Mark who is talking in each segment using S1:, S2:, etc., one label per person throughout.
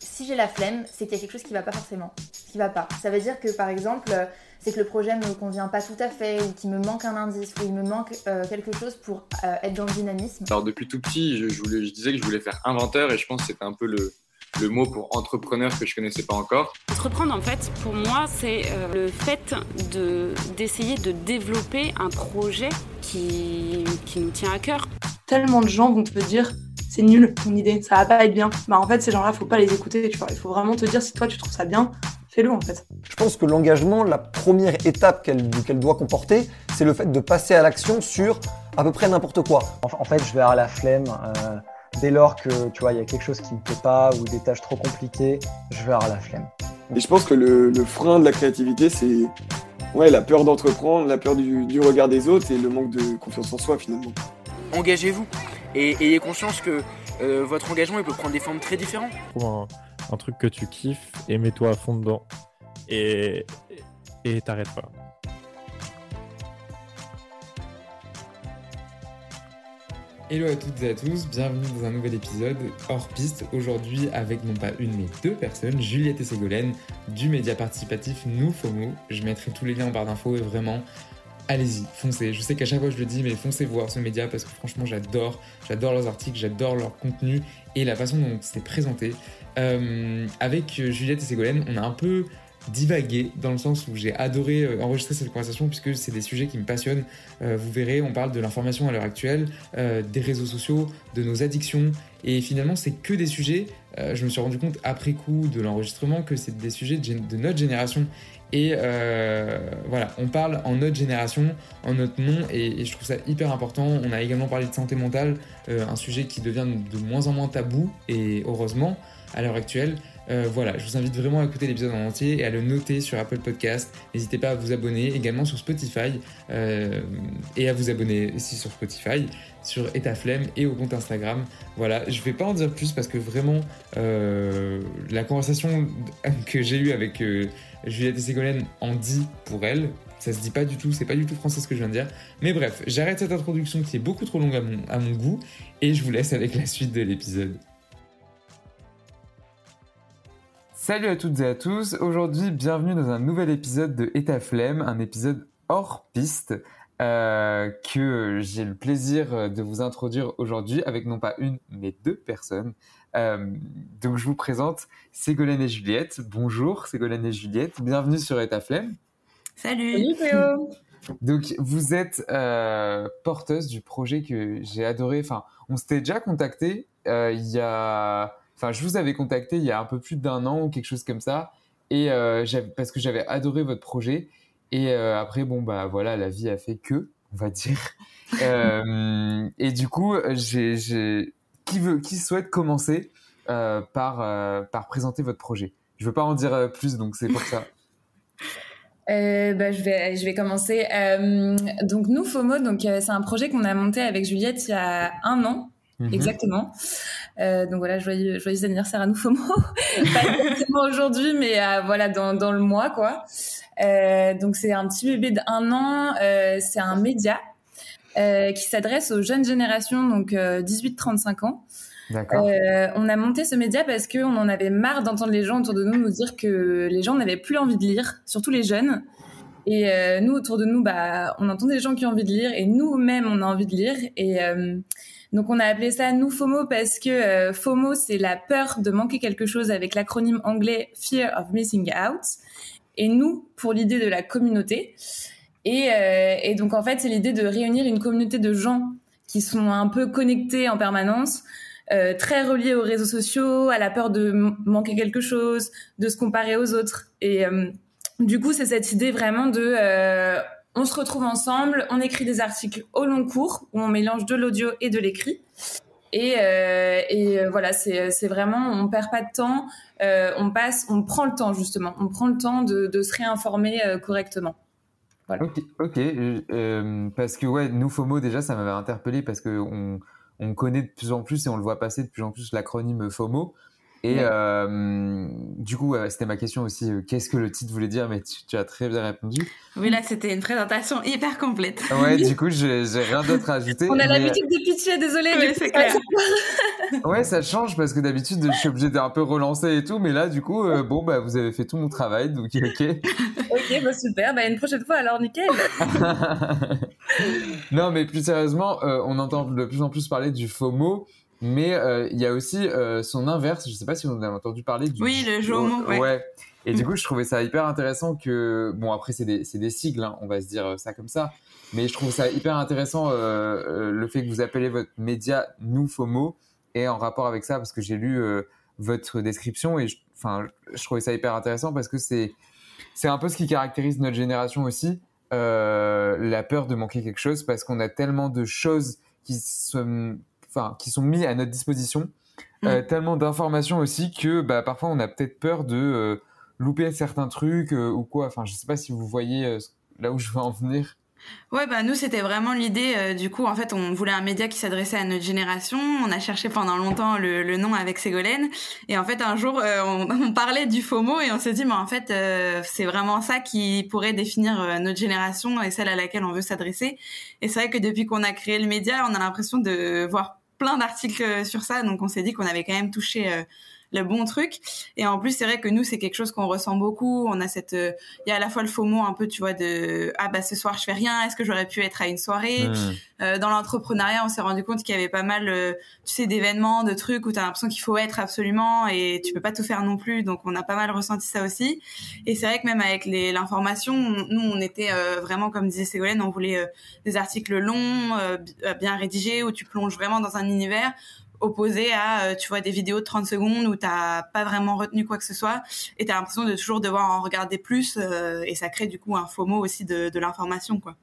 S1: Si j'ai la flemme, c'est qu'il y a quelque chose qui va pas forcément, qui va pas. Ça veut dire que par exemple, euh, c'est que le projet me convient pas tout à fait, ou qu'il me manque un indice, ou il me manque euh, quelque chose pour euh, être dans le dynamisme.
S2: Alors depuis tout petit, je, voulais, je disais que je voulais faire inventeur, et je pense que c'était un peu le, le mot pour entrepreneur que je connaissais pas encore.
S3: Entreprendre, en fait, pour moi, c'est le fait d'essayer de, développer un projet qui, qui nous tient à cœur.
S4: Tellement de gens vont te dire c'est nul ton idée, ça va pas être bien. Bah en fait ces gens-là, faut pas les écouter, tu vois. Il faut vraiment te dire si toi tu trouves ça bien, fais-le en fait.
S5: Je pense que l'engagement, la première étape qu'elle doit comporter, c'est le fait de passer à l'action sur à peu près n'importe quoi.
S6: En fait, je vais avoir la flemme. Euh, dès lors que tu vois, il y a quelque chose qui me plaît pas ou des tâches trop compliquées, je vais avoir la flemme.
S7: Et je pense que le, frein de la créativité, c'est ouais, la peur d'entreprendre, la peur du, du regard des autres et le manque de confiance en soi finalement.
S8: Engagez-vous et ayez conscience que euh, votre engagement il peut prendre des formes très différentes.
S9: Trouve un, truc que tu kiffes et mets-toi à fond dedans. Et et t'arrêtes pas.
S10: Hello à toutes et à tous, bienvenue dans un nouvel épisode hors piste. Aujourd'hui avec non pas une mais deux personnes, Juliette et Ségolène du média participatif Nous FOMO. Je mettrai tous les liens en barre d'infos et vraiment allez-y, foncez. Je sais qu'à chaque fois je le dis, mais foncez voir ce média parce que franchement j'adore, j'adore leurs articles, j'adore leur contenu et la façon dont c'est présenté. Euh, avec Juliette et Ségolène, on a un peu divagué dans le sens où j'ai adoré euh, enregistrer cette conversation puisque c'est des sujets qui me passionnent. Euh, vous verrez, on parle de l'information à l'heure actuelle, des réseaux sociaux, de nos addictions et finalement c'est que des sujets. je me suis rendu compte après coup de l'enregistrement que c'est des sujets de notre génération et euh, voilà, on parle en notre génération, en notre nom, et, je trouve ça hyper important. On a également parlé de santé mentale, euh, un sujet qui devient de moins en moins tabou, et heureusement, à l'heure actuelle. Euh, voilà, je vous invite vraiment à écouter l'épisode en entier et à le noter sur Apple Podcast. N'hésitez pas à vous abonner également sur Spotify et à vous abonner aussi sur Spotify, sur Etaflemme et au compte Instagram. Voilà, je vais pas en dire plus parce que vraiment la conversation que j'ai eue avec Juliette et Ségolène en dit pour elle. Ça se dit pas du tout, c'est pas du tout français ce que je viens de dire. Mais bref, j'arrête cette introduction qui est beaucoup trop longue à mon goût et je vous laisse avec la suite de l'épisode. Salut à toutes et à tous, aujourd'hui bienvenue dans un nouvel épisode de Etaflemme, un épisode hors piste euh, que j'ai le plaisir de vous introduire aujourd'hui avec non pas une mais deux personnes. Euh, donc je vous présente Ségolène et Juliette. Bonjour Ségolène et Juliette, bienvenue sur Etaflemme.
S4: Salut. Salut
S10: Donc vous êtes euh, porteuse du projet que j'ai adoré. Enfin, on s'était déjà contacté euh, il y a. Enfin, je vous avais contacté il y a un peu plus d'un an ou quelque chose comme ça, et parce que j'avais adoré votre projet. Et après, bon bah voilà, la vie a fait que, on va dire. et du coup, j'ai qui veut, qui souhaite commencer euh, par, euh, par présenter votre projet? Je veux pas en dire euh, plus, donc c'est pour ça.
S4: bah, je, vais, je vais commencer. donc nous, FOMO, donc c'est un projet qu'on a monté avec Juliette il y a un an. Mhm. Exactement. donc voilà, joyeux, joyeux anniversaire à nous FOMO. Pas exactement aujourd'hui, mais voilà dans, dans, le mois quoi. donc c'est un petit bébé d'un an. c'est un média euh, qui s'adresse aux jeunes générations, donc 18-35 euh, ans. Euh, on a monté ce média parce qu'on en avait marre d'entendre les gens autour de nous nous dire que les gens n'avaient plus envie de lire, surtout les jeunes. Et euh, nous, autour de nous, bah, on entend des gens qui ont envie de lire et nous-mêmes, on a envie de lire. Et euh, donc, on a appelé ça nous FOMO parce que euh, FOMO, c'est la peur de manquer quelque chose avec l'acronyme anglais Fear of Missing Out. Et nous, pour l'idée de la communauté. Et, euh, et donc en fait, c'est l'idée de réunir une communauté de gens qui sont un peu connectés en permanence, euh, très reliés aux réseaux sociaux, à la peur de manquer quelque chose, de se comparer aux autres. Et euh, du coup, c'est cette idée vraiment de euh, on se retrouve ensemble, on écrit des articles au long cours où on mélange de l'audio et de l'écrit. Et, euh, et voilà, c'est vraiment, on perd pas de temps, on passe, on prend le temps justement, on prend le temps de, se réinformer correctement.
S10: Ok, ok. Euh, parce que ouais, nous FOMO déjà, ça m'avait interpellé parce que on, on, connaît de plus en plus et on le voit passer de plus en plus l'acronyme FOMO. Et euh, du coup, c'était ma question aussi. euh, Qu'est-ce que le titre voulait dire Mais tu, tu as très bien répondu.
S11: Oui, là, c'était une présentation hyper complète.
S10: Ouais, du coup, j'ai rien d'autre à ajouter.
S4: On a
S10: mais-
S4: l'habitude de pitcher, désolé.
S11: Oui,
S4: du
S11: c'est
S4: coup,
S11: clair.
S10: Ouais, ça change parce que d'habitude, je suis obligé d'un peu relancer et tout. Mais là, du coup, euh, bon, bah, vous avez fait tout mon travail. Donc, ok.
S4: Ok, bah super. Bah une prochaine fois alors, nickel.
S10: non, mais plus sérieusement, euh, on entend de plus en plus parler du FOMO, mais euh, il y a aussi euh, son inverse. Je sais pas si vous en avez entendu parler du.
S11: Oui, le JOMO, ouais.
S10: Et du coup, je trouvais ça hyper intéressant que. Bon, après, c'est des, des sigles, hein, on va se dire ça comme ça. Mais je trouve ça hyper intéressant euh, euh, le fait que vous appelez votre média Nous FOMO et en rapport avec ça, parce que j'ai lu euh, votre description et je, enfin, je trouvais ça hyper intéressant parce que c'est, c'est un peu ce qui caractérise notre génération aussi, euh, la peur de manquer quelque chose parce qu'on a tellement de choses qui sont, enfin, qui sont mises à notre disposition, euh, tellement d'informations aussi que bah, parfois on a peut-être peur de euh, louper certains trucs euh, ou quoi. Enfin, je sais pas si vous voyez euh, là où je veux en venir.
S11: Ouais, bah nous c'était vraiment l'idée. euh, du coup, en fait, on voulait un média qui s'adressait à notre génération. On a cherché pendant longtemps le, le nom avec Ségolène. Et en fait, un jour, euh, on, on parlait du FOMO et on s'est dit, mais en fait, euh, c'est vraiment ça qui pourrait définir notre génération et celle à laquelle on veut s'adresser. Et c'est vrai que depuis qu'on a créé le média, on a l'impression de voir plein d'articles euh, sur ça. Donc, on s'est dit qu'on avait quand même touché euh, le bon truc. Et en plus, c'est vrai que nous, c'est quelque chose qu'on ressent beaucoup. On a cette, euh, il y a à la fois le FOMO un peu, tu vois, de ah bah ce soir je fais rien. Est-ce que j'aurais pu être à une soirée? Euh, Dans l'entrepreneuriat, on s'est rendu compte qu'il y avait pas mal, euh, tu sais, d'événements, de trucs où t'as l'impression qu'il faut être absolument et tu peux pas tout faire non plus. Donc on a pas mal ressenti ça aussi. Et c'est vrai que même avec les- l'information, on- nous on était euh, vraiment comme disait Ségolène, on voulait des articles longs, bi- bien rédigés où tu plonges vraiment dans un univers opposé à euh, tu vois des vidéos de 30 secondes où t'as pas vraiment retenu quoi que ce soit et t'as l'impression de toujours devoir en regarder plus euh, et ça crée du coup un FOMO aussi de, de l'information quoi.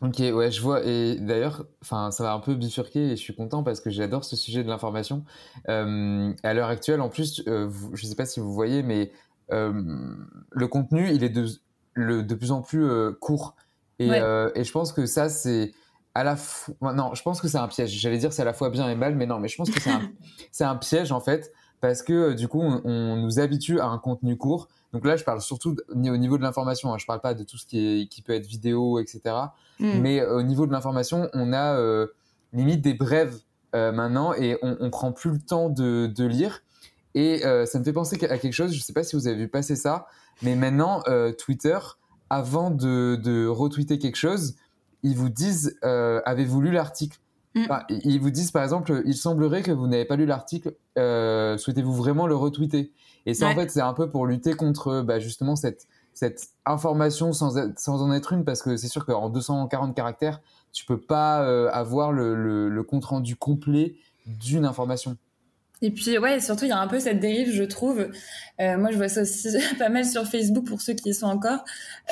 S10: Ok, ouais, je vois. Et d'ailleurs, enfin, ça va un peu bifurquer et je suis content parce que j'adore ce sujet de l'information. Euh, à l'heure actuelle, en plus, euh, vous- je sais pas si vous voyez, mais euh, le contenu, il est de, le, de plus en plus euh, court. Et,
S4: Ouais.
S10: euh, et je pense que ça, c'est à la fois. Non, je pense que c'est un piège. J'allais dire c'est à la fois bien et mal, mais non, mais je pense que c'est un, c'est un piège en fait parce que euh, du coup, on, on nous habitue à un contenu court. Donc là, je parle surtout au niveau de l'information. Hein. Je parle pas de tout ce qui, est, qui peut être vidéo, etc.
S11: Mm.
S10: Mais euh, au niveau de l'information, on a euh, limite des brèves euh, maintenant et on, on prend plus le temps de, de lire. Et euh, ça me fait penser à quelque chose. Je sais pas si vous avez vu passer ça, mais maintenant Twitter, avant de, de retweeter quelque chose, ils vous disent euh, avez-vous lu l'article Enfin, Ils vous disent par exemple il semblerait que vous n'avez pas lu l'article. euh, Souhaitez-vous vraiment le retweeter? Et ça en fait c'est un peu pour lutter contre bah, justement cette cette information sans, être- sans en être une parce que c'est sûr qu'en 240 caractères tu peux pas euh, avoir le, le, le compte rendu complet d'une information.
S4: Et puis ouais, surtout il y a un peu cette dérive, je trouve. Euh, moi, je vois ça aussi pas mal sur Facebook pour ceux qui y sont encore.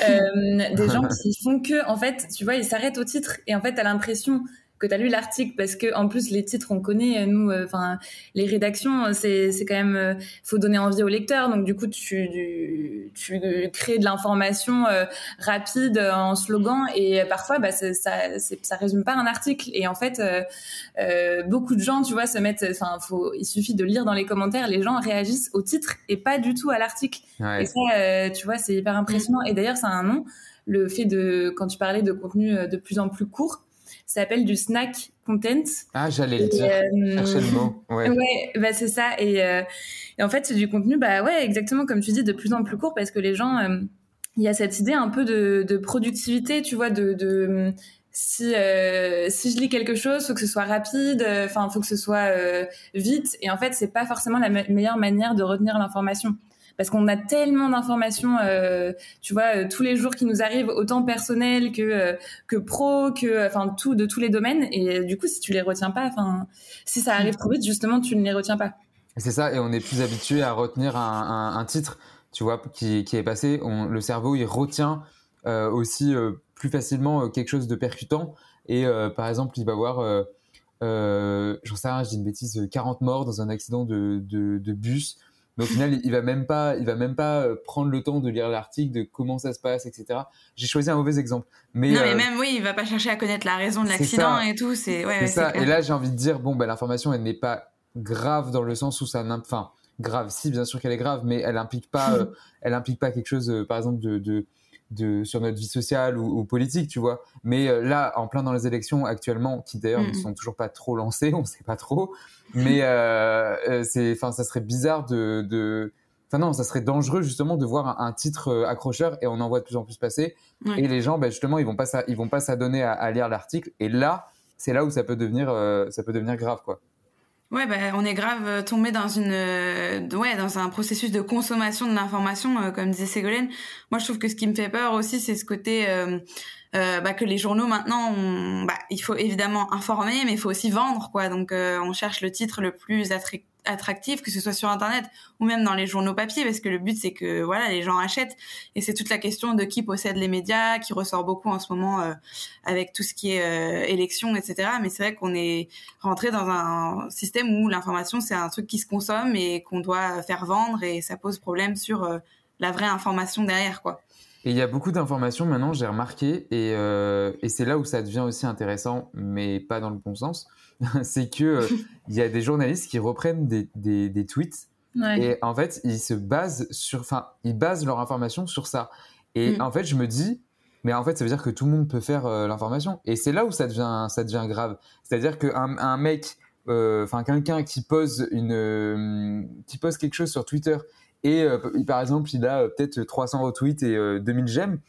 S4: Euh, des gens qui font que, en fait, tu vois, ils s'arrêtent au titre et en fait, t'as l'impression que t'as lu l'article parce que en plus les titres on connaît nous enfin les rédactions c'est c'est quand même euh, faut donner envie au lecteur donc du coup tu du- tu crées de l'information euh, rapide euh, en slogan. Et parfois bah ça c'est- ça résume pas un article. Et en fait euh, euh, beaucoup de gens tu vois se mettent enfin faut il suffit de lire dans les commentaires les gens réagissent au titre et pas du tout à l'article.
S10: Ouais.
S4: et ça euh, tu vois c'est hyper impressionnant. Et d'ailleurs ça a un nom. Le fait de quand tu parlais de contenu euh, de plus en plus court ça s'appelle du snack content
S10: Ah j'allais le dire.
S4: euh,
S10: le mot. Ouais.
S4: Ouais, bah c'est ça. Et, euh, et en fait, c'est du contenu, bah ouais, exactement comme tu dis, de plus en plus court parce que les gens, euh, il y a cette idée un peu de, de productivité, tu vois, de, de si euh, si je lis quelque chose, faut que ce soit rapide, enfin faut que ce soit euh, vite. Et en fait, c'est pas forcément la me- meilleure manière de retenir l'information. Parce qu'on a tellement d'informations, euh, tu vois, euh, tous les jours qui nous arrivent, autant personnelles que euh, que pro, que enfin tout de tous les domaines. Et euh, du coup, si tu les retiens pas, enfin, si ça arrive trop vite, justement, tu ne les retiens pas.
S10: C'est ça, et on est plus habitué à retenir un, titre, tu vois, qui, est passé. Le cerveau, il retient euh, aussi euh, plus facilement euh, quelque chose de percutant. Et euh, par exemple, il va voir, euh, euh, j'en sais rien, je dis une bêtise, euh, 40 morts dans un accident de, de, de bus. Mais au final, il va même pas, il va même pas euh, prendre le temps de lire l'article, de comment ça se passe, etc. J'ai choisi un mauvais exemple. Mais,
S11: non, mais
S10: euh,
S11: même, oui, il va pas chercher à connaître la raison de l'accident et tout. C'est ouais,
S10: ça.
S11: clair.
S10: Et là, j'ai envie de dire, bon, bah, l'information, elle n'est pas grave dans le sens où ça, n'im- enfin, grave. Si, bien sûr qu'elle est grave, mais elle implique pas, euh, elle implique pas quelque chose, euh, par exemple, de, de, de, sur notre vie sociale ou, politique, tu vois. Mais euh, là, en plein dans les élections actuellement, qui d'ailleurs ne sont toujours pas trop lancées, on sait pas trop, mais c'est, enfin, ça serait bizarre de, de Enfin non, ça serait dangereux justement de voir un, titre accrocheur et on en voit de plus en plus passer. Et les gens, ben, justement, ils vont pas, ils vont pas s'adonner à, à, lire l'article. Et là, c'est là où ça peut devenir, ça peut devenir grave, quoi.
S11: Ouais, bah, on est grave euh, tombé dans une, euh, ouais, dans un processus de consommation de l'information, euh, comme disait Ségolène. Moi, je trouve que ce qui me fait peur aussi, c'est ce côté bah, que les journaux maintenant, bah, il faut évidemment informer, mais il faut aussi vendre, quoi. Donc, on cherche le titre le plus attractif attractif, que ce soit sur Internet ou même dans les journaux papier, parce que le but c'est que voilà les gens achètent. Et c'est toute la question de qui possède les médias, qui ressort beaucoup en ce moment euh, avec tout ce qui est euh, élection, etc. Mais c'est vrai qu'on est rentré dans un système où l'information c'est un truc qui se consomme et qu'on doit faire vendre, et ça pose problème sur euh, la vraie information derrière, quoi.
S10: Et il y a beaucoup d'informations maintenant, j'ai remarqué, et, et c'est là où ça devient aussi intéressant, mais pas dans le bon sens c'est que euh, y a des journalistes qui reprennent des, des, tweets et en fait ils se basent sur, enfin ils basent leur information sur ça. Et mm. en fait je me dis, mais en fait ça veut dire que tout le monde peut faire euh, l'information. Et c'est là où ça devient ça devient grave. C'est-à-dire qu'un un mec, euh, enfin quelqu'un qui pose une, qui pose quelque chose sur Twitter et par exemple il a peut-être 300 retweets et 2000 j'aime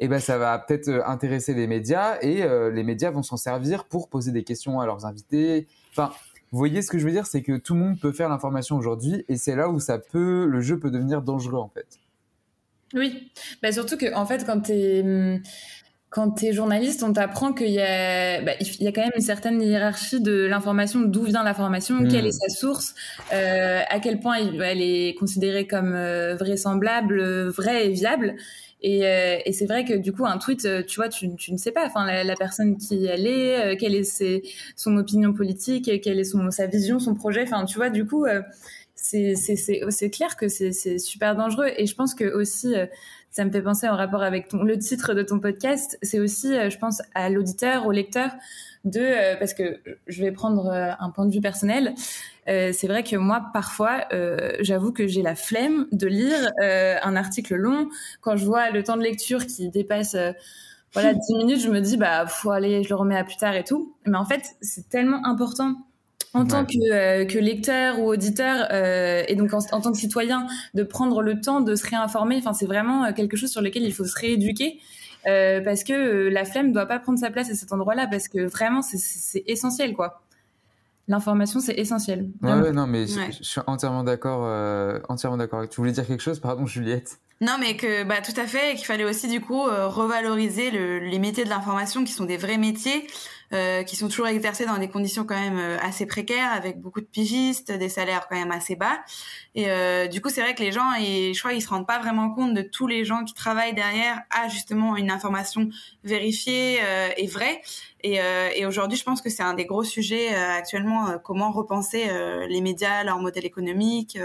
S10: eh ben ça va peut-être euh, intéresser les médias et euh, les médias vont s'en servir pour poser des questions à leurs invités. Enfin, vous voyez ce que je veux dire, c'est que tout le monde peut faire l'information aujourd'hui et c'est là où ça peut, le jeu peut devenir dangereux en fait.
S4: Oui, bah surtout que en fait quand tu es quand tu es journaliste, on t'apprend qu'il y, a, bah, y a quand même une certaine hiérarchie de l'information, d'où vient l'information, quelle est hmm. sa source, euh, à quel point elle est considérée comme vraisemblable, vraie et viable. Et, euh, et c'est vrai que du coup, un tweet, euh, tu vois, tu, tu ne sais pas, enfin, la, la, personne qui elle est, euh, quelle est ses, son opinion politique, quelle est son, sa vision, son projet. Enfin, tu vois, du coup, c'est c'est clair que c'est super dangereux. Et je pense que aussi, ça me fait penser en rapport avec ton, le titre de ton podcast, c'est aussi, je pense, à l'auditeur, au lecteur de euh, parce que je vais prendre euh, un point de vue personnel. Euh, c'est vrai que moi, parfois, j'avoue que j'ai la flemme de lire un article long. Quand je vois le temps de lecture qui dépasse voilà 10 minutes, je me dis bah faut aller, je le remets à plus tard et tout. Mais en fait, c'est tellement important en tant que, que, lecteur ou auditeur et donc en, en, tant que citoyen de prendre le temps de se réinformer. Enfin, c'est vraiment quelque chose sur lequel il faut se rééduquer euh, parce que euh, la flemme ne doit pas prendre sa place à cet endroit-là parce que vraiment c'est essentiel quoi. L'information c'est essentiel.
S10: Ouais, non mais je, suis entièrement d'accord, euh, entièrement d'accord. Tu voulais dire quelque chose, pardon Juliette?
S11: Non, mais que bah tout à fait, qu'il fallait aussi du coup revaloriser le, les métiers de l'information qui sont des vrais métiers, euh, qui sont toujours exercés dans des conditions quand même euh, assez précaires, avec beaucoup de pigistes, des salaires quand même assez bas. Et euh, du coup, c'est vrai que les gens, et je crois, ils se rendent pas vraiment compte de tous les gens qui travaillent derrière à justement une information vérifiée euh, et vraie. Et, euh, et aujourd'hui, je pense que c'est un des gros sujets actuellement, comment repenser les médias, leur modèle économique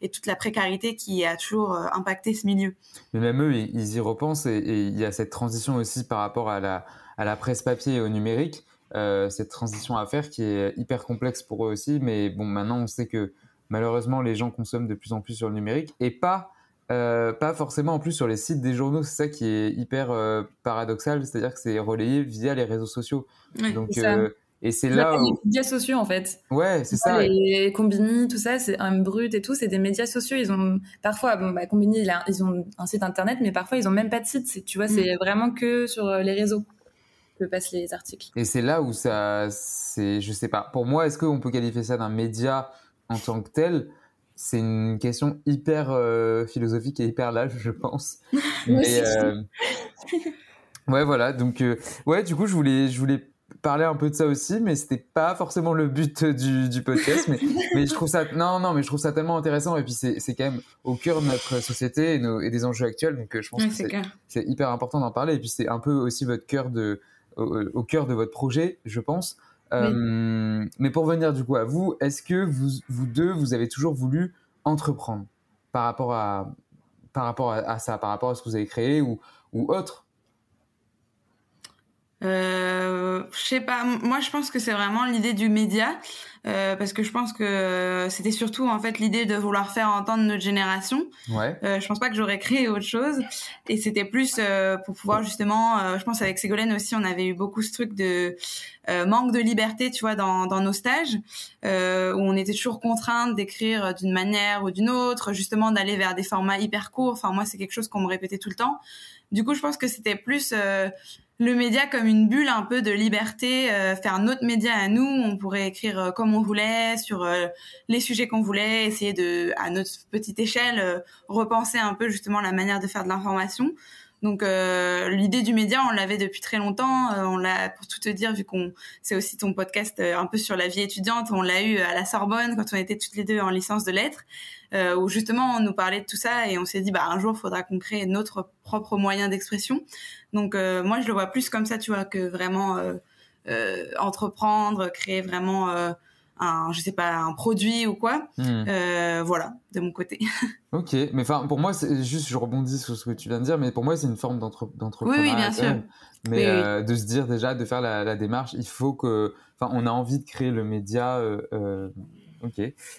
S11: et toute la précarité qui a toujours impacté ce milieu.
S10: Mais même eux, ils y repensent et il y a cette transition aussi par rapport à la à la presse papier et au numérique, euh, cette transition à faire qui est hyper complexe pour eux aussi. Mais bon, maintenant, on sait que malheureusement, les gens consomment de plus en plus sur le numérique et pas, euh, pas forcément en plus sur les sites des journaux. C'est ça qui est hyper euh, paradoxal, c'est-à-dire que c'est relayé via les réseaux sociaux. Donc, et c'est là
S4: où... les médias sociaux en fait.
S10: Ouais, c'est ça.
S4: Les Combini, tout ça, c'est un brut et tout, c'est des médias sociaux. Ils ont parfois, bon, bah, Combini, ils ont un site internet, mais parfois ils ont même pas de site. Tu vois, mm. c'est vraiment que sur les réseaux passent les articles.
S10: Et c'est là où ça, c'est, je sais pas. Pour moi, est-ce qu'on peut qualifier ça d'un média en tant que tel? C'est une question hyper euh, philosophique et hyper large, je pense. Mais, euh, ouais, voilà. Donc, euh, ouais, du coup, je voulais, je voulais parler un peu de ça aussi, mais c'était pas forcément le but du, du podcast. mais, mais, je trouve ça, non, non, mais je trouve ça tellement intéressant. Et puis c'est, c'est quand même au cœur de notre société et, nos, et des enjeux actuels. Donc je pense que c'est, hyper important d'en parler. Et puis c'est un peu aussi votre cœur de, au, cœur de votre projet, je pense. Euh, mais pour venir du coup à vous, est-ce que vous, vous deux, vous avez toujours voulu entreprendre par rapport à, par rapport à, ça, par rapport à ce que vous avez créé ou, ou autre?
S11: Euh, je sais pas. Moi, je pense que c'est vraiment l'idée du média. Euh, parce que je pense que c'était surtout en fait l'idée de vouloir faire entendre notre génération.
S10: Ouais.
S11: Euh, je pense pas que j'aurais créé autre chose et c'était plus euh, pour pouvoir justement, euh, je pense avec Ségolène aussi, on avait eu beaucoup ce truc de euh, manque de liberté, tu vois, dans, dans nos stages où on était toujours contrainte d'écrire d'une manière ou d'une autre, justement d'aller vers des formats hyper courts. Enfin moi c'est quelque chose qu'on me répétait tout le temps. Du coup je pense que c'était plus le média comme une bulle un peu de liberté, euh, faire notre média à nous. On pourrait écrire euh, comme on voulait sur euh, les sujets qu'on voulait, essayer de, à notre petite échelle, repenser un peu justement la manière de faire de l'information. Donc l'idée du média, on l'avait depuis très longtemps. on l'a, pour tout te dire, vu qu'on c'est aussi ton podcast un peu sur la vie étudiante, on l'a eu à la Sorbonne quand on était toutes les deux en licence de lettres, où justement on nous parlait de tout ça et on s'est dit bah un jour il faudra qu'on crée notre propre moyen d'expression. Donc euh, moi je le vois plus comme ça, tu vois, que vraiment euh, euh, entreprendre, créer vraiment un, je sais pas, un produit ou quoi.
S10: Hmm.
S11: voilà, de mon côté.
S10: ok, mais enfin pour moi c'est juste, je rebondis sur ce que tu viens de dire, mais pour moi c'est une forme d'entrepreneuriat.
S11: Oui, oui, bien sûr.
S10: Mais de se dire déjà de faire la, la, démarche, il faut que, enfin on a envie de créer le média. Ok.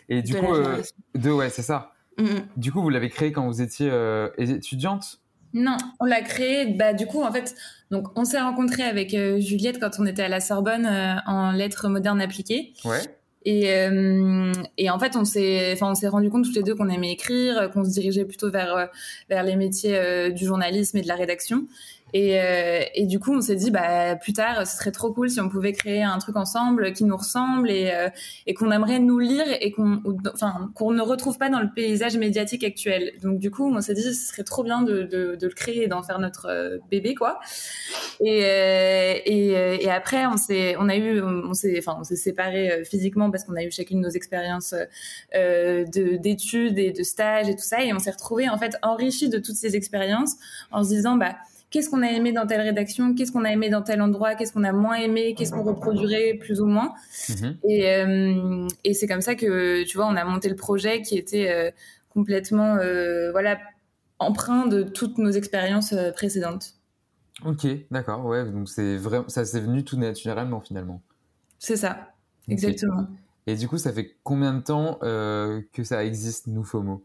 S10: Et du
S11: de
S10: coup,
S11: la
S10: de ouais, c'est ça.
S11: Mm, mm.
S10: Du coup, vous l'avez créé quand vous étiez étudiante?
S4: Non, on l'a créé. Bah du coup, en fait, donc on s'est rencontré avec euh, Juliette quand on était à la Sorbonne euh, en lettres modernes appliquées.
S10: Ouais.
S4: Et, euh, et en fait, on s'est, enfin, on s'est rendu compte toutes les deux qu'on aimait écrire, qu'on se dirigeait plutôt vers vers les métiers du journalisme et de la rédaction. Et, euh, et, du coup, on s'est dit, bah, plus tard, ce serait trop cool si on pouvait créer un truc ensemble qui nous ressemble et, euh, et qu'on aimerait nous lire et qu'on, enfin, qu'on ne retrouve pas dans le paysage médiatique actuel. Donc, du coup, on s'est dit, ce serait trop bien de, de, de le créer et d'en faire notre euh, bébé, quoi. Et, et, et, après, on s'est, on a eu, on s'est, enfin, on s'est séparés physiquement parce qu'on a eu chacune nos expériences de, d'études et de stages et tout ça. Et on s'est retrouvés, en fait, enrichis de toutes ces expériences en se disant, bah, qu'est-ce qu'on a aimé dans telle rédaction, qu'est-ce qu'on a aimé dans tel endroit, qu'est-ce qu'on a moins aimé, qu'est-ce qu'on reproduirait plus ou moins.
S10: Mhm.
S4: Et, euh, et c'est comme ça que, tu vois, on a monté le projet qui était euh, complètement, euh, voilà, empreint de toutes nos expériences précédentes.
S10: Ok, d'accord, ouais, donc c'est vraiment, ça s'est venu tout naturellement finalement.
S4: C'est ça, exactement.
S10: Et du coup, ça fait combien de temps que ça existe, nous, FOMO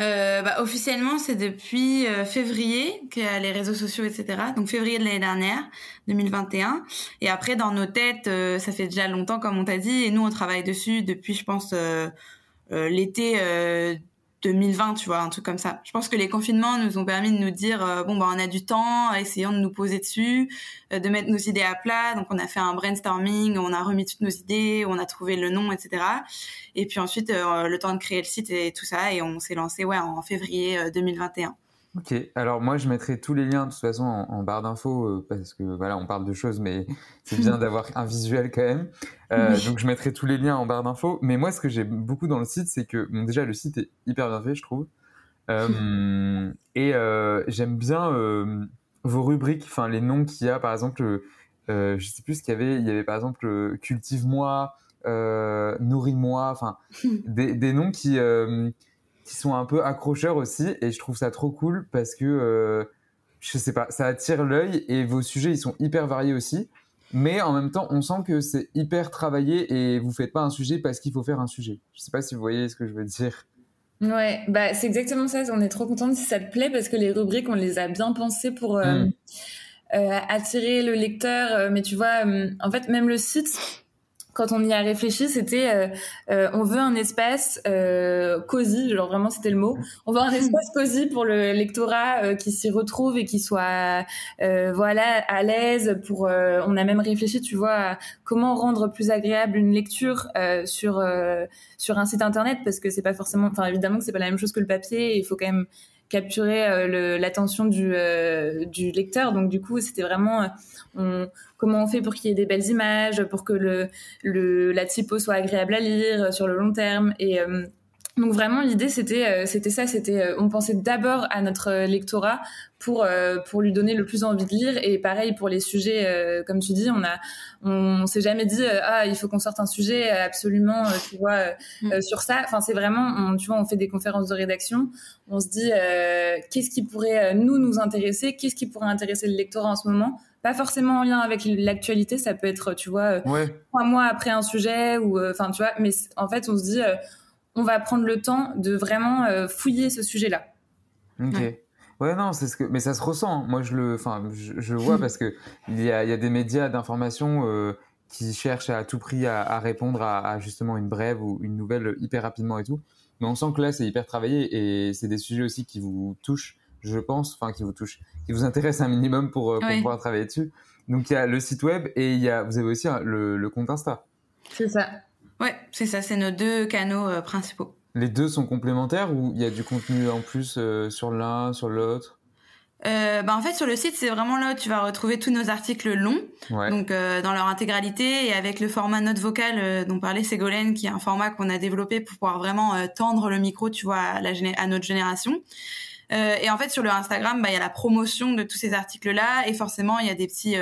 S11: euh, bah, officiellement, c'est depuis euh, février qu'il y a les réseaux sociaux, etc. Donc février de l'année dernière, 2021. Et après, dans nos têtes, euh, ça fait déjà longtemps, comme on t'a dit. Et nous, on travaille dessus depuis, je pense, euh, l'été 2020, tu vois, un truc comme ça. Je pense que les confinements nous ont permis de nous dire euh, bon bah on a du temps, essayons de nous poser dessus, euh, de mettre nos idées à plat. Donc on a fait un brainstorming, on a remis toutes nos idées, on a trouvé le nom, etc. Et puis ensuite euh, le temps de créer le site et tout ça et on s'est lancé ouais en février 2021.
S10: Ok, alors moi je mettrai tous les liens de toute façon en, barre d'infos euh, parce que voilà on parle de choses mais c'est bien d'avoir un visuel quand même. Euh, donc je mettrai tous les liens en barre d'infos. Mais moi ce que j'ai beaucoup dans le site c'est que bon, déjà le site est hyper bien fait je trouve. Euh, et j'aime bien vos rubriques, enfin les noms qu'il y a par exemple, je sais plus ce qu'il y avait, il y avait par exemple cultive-moi, nourris-moi, enfin des, des, noms qui qui sont un peu accrocheurs aussi et je trouve ça trop cool parce que euh, je sais pas, ça attire l'œil et vos sujets ils sont hyper variés aussi. Mais en même temps, on sent que c'est hyper travaillé et vous faites pas un sujet parce qu'il faut faire un sujet. Je sais pas si vous voyez ce que je veux dire.
S4: Ouais, bah c'est exactement ça. On est trop contente si ça te plaît parce que les rubriques, on les a bien pensées pour euh,
S10: Mm.
S4: euh, attirer le lecteur. Euh, Mais tu vois, en fait, même le site, quand on y a réfléchi, c'était euh, euh, on veut un espace euh, cosy, genre vraiment c'était le mot. On veut un espace cosy pour le lectorat euh, qui s'y retrouve et qui soit euh, voilà à l'aise. Pour euh, on a même réfléchi, tu vois, à comment rendre plus agréable une lecture euh, sur euh, sur un site internet parce que c'est pas forcément, enfin évidemment que c'est pas la même chose que le papier. Il faut quand même capturer euh, l'attention du, euh, du lecteur. Donc du coup, c'était vraiment on, comment on fait pour qu'il y ait des belles images, pour que le, le, la typo soit agréable à lire sur le long terme. Et, euh, donc vraiment l'idée c'était euh, c'était ça c'était euh, on pensait d'abord à notre euh, lectorat pour pour lui donner le plus envie de lire et pareil pour les sujets comme tu dis on a on, s'est jamais dit ah il faut qu'on sorte un sujet absolument tu vois mm. sur ça enfin c'est vraiment on, tu vois on fait des conférences de rédaction on se dit qu'est-ce qui pourrait nous nous intéresser? Qu'est-ce qui pourrait intéresser le lectorat en ce moment? Pas forcément en lien avec l'actualité ça peut être tu vois trois mois après un sujet ou enfin tu vois mais en fait on se dit on va prendre le temps de vraiment euh, fouiller ce sujet-là.
S10: Ok. Ouais. Non, c'est ce que, mais ça se ressent. Moi, je le, enfin, je, vois parce que il y a, des médias d'information euh, qui cherchent à tout prix à, répondre à, justement une brève ou une nouvelle hyper rapidement et tout. Mais on sent que là, c'est hyper travaillé et c'est des sujets aussi qui vous touchent, je pense, enfin, qui vous touchent, qui vous intéressent un minimum pour, euh, pouvoir travailler dessus. Donc, il y a le site web et il y a, vous avez aussi le, le compte Insta.
S4: C'est ça.
S11: Ouais, c'est ça, c'est nos deux canaux euh, principaux.
S10: Les deux sont complémentaires ou il y a du contenu en plus euh, sur l'un, sur l'autre?
S11: Euh, bah en fait sur le site c'est vraiment là où tu vas retrouver tous nos articles longs. Donc dans leur intégralité et avec le format note vocale dont parlait Ségolène qui est un format qu'on a développé pour pouvoir vraiment tendre le micro tu vois à, la, à notre génération. Et en fait sur le Instagram bah il y a la promotion de tous ces articles là et forcément il y a des petits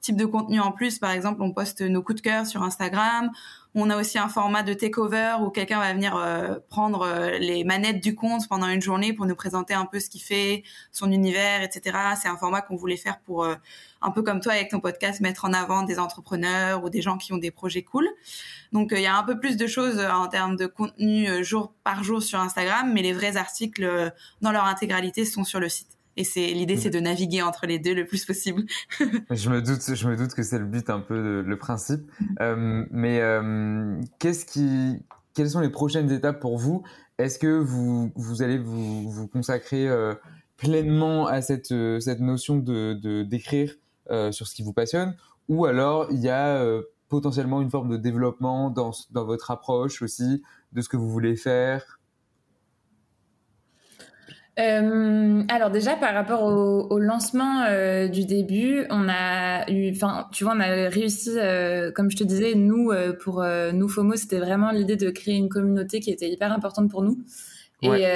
S11: types de contenus en plus. Par exemple on poste nos coups de cœur sur Instagram on a aussi un format de takeover où quelqu'un va venir euh, prendre euh, les manettes du compte pendant une journée pour nous présenter un peu ce qu'il fait, son univers, etc. C'est un format qu'on voulait faire pour, euh, un peu comme toi avec ton podcast, mettre en avant des entrepreneurs ou des gens qui ont des projets cool. Donc il y a un peu plus de choses en termes de contenu jour par jour sur Instagram, mais les vrais articles dans leur intégralité sont sur le site. Et c'est l'idée, c'est de naviguer entre les deux le plus possible.
S10: je me doute, je me doute que c'est le but un peu, le principe. Euh, mais euh, qu'est-ce qui, quelles sont les prochaines étapes pour vous? Est-ce que vous, vous allez vous, vous consacrer euh, pleinement à cette, cette notion de d'écrire sur ce qui vous passionne, ou alors il y a potentiellement une forme de développement dans, dans votre approche aussi de ce que vous voulez faire?
S4: Euh, alors déjà par rapport au, au lancement euh, du début, on a eu, enfin tu vois, on a réussi, euh, comme je te disais, nous euh, pour euh, nous FOMO, c'était vraiment l'idée de créer une communauté qui était hyper importante pour nous. Et,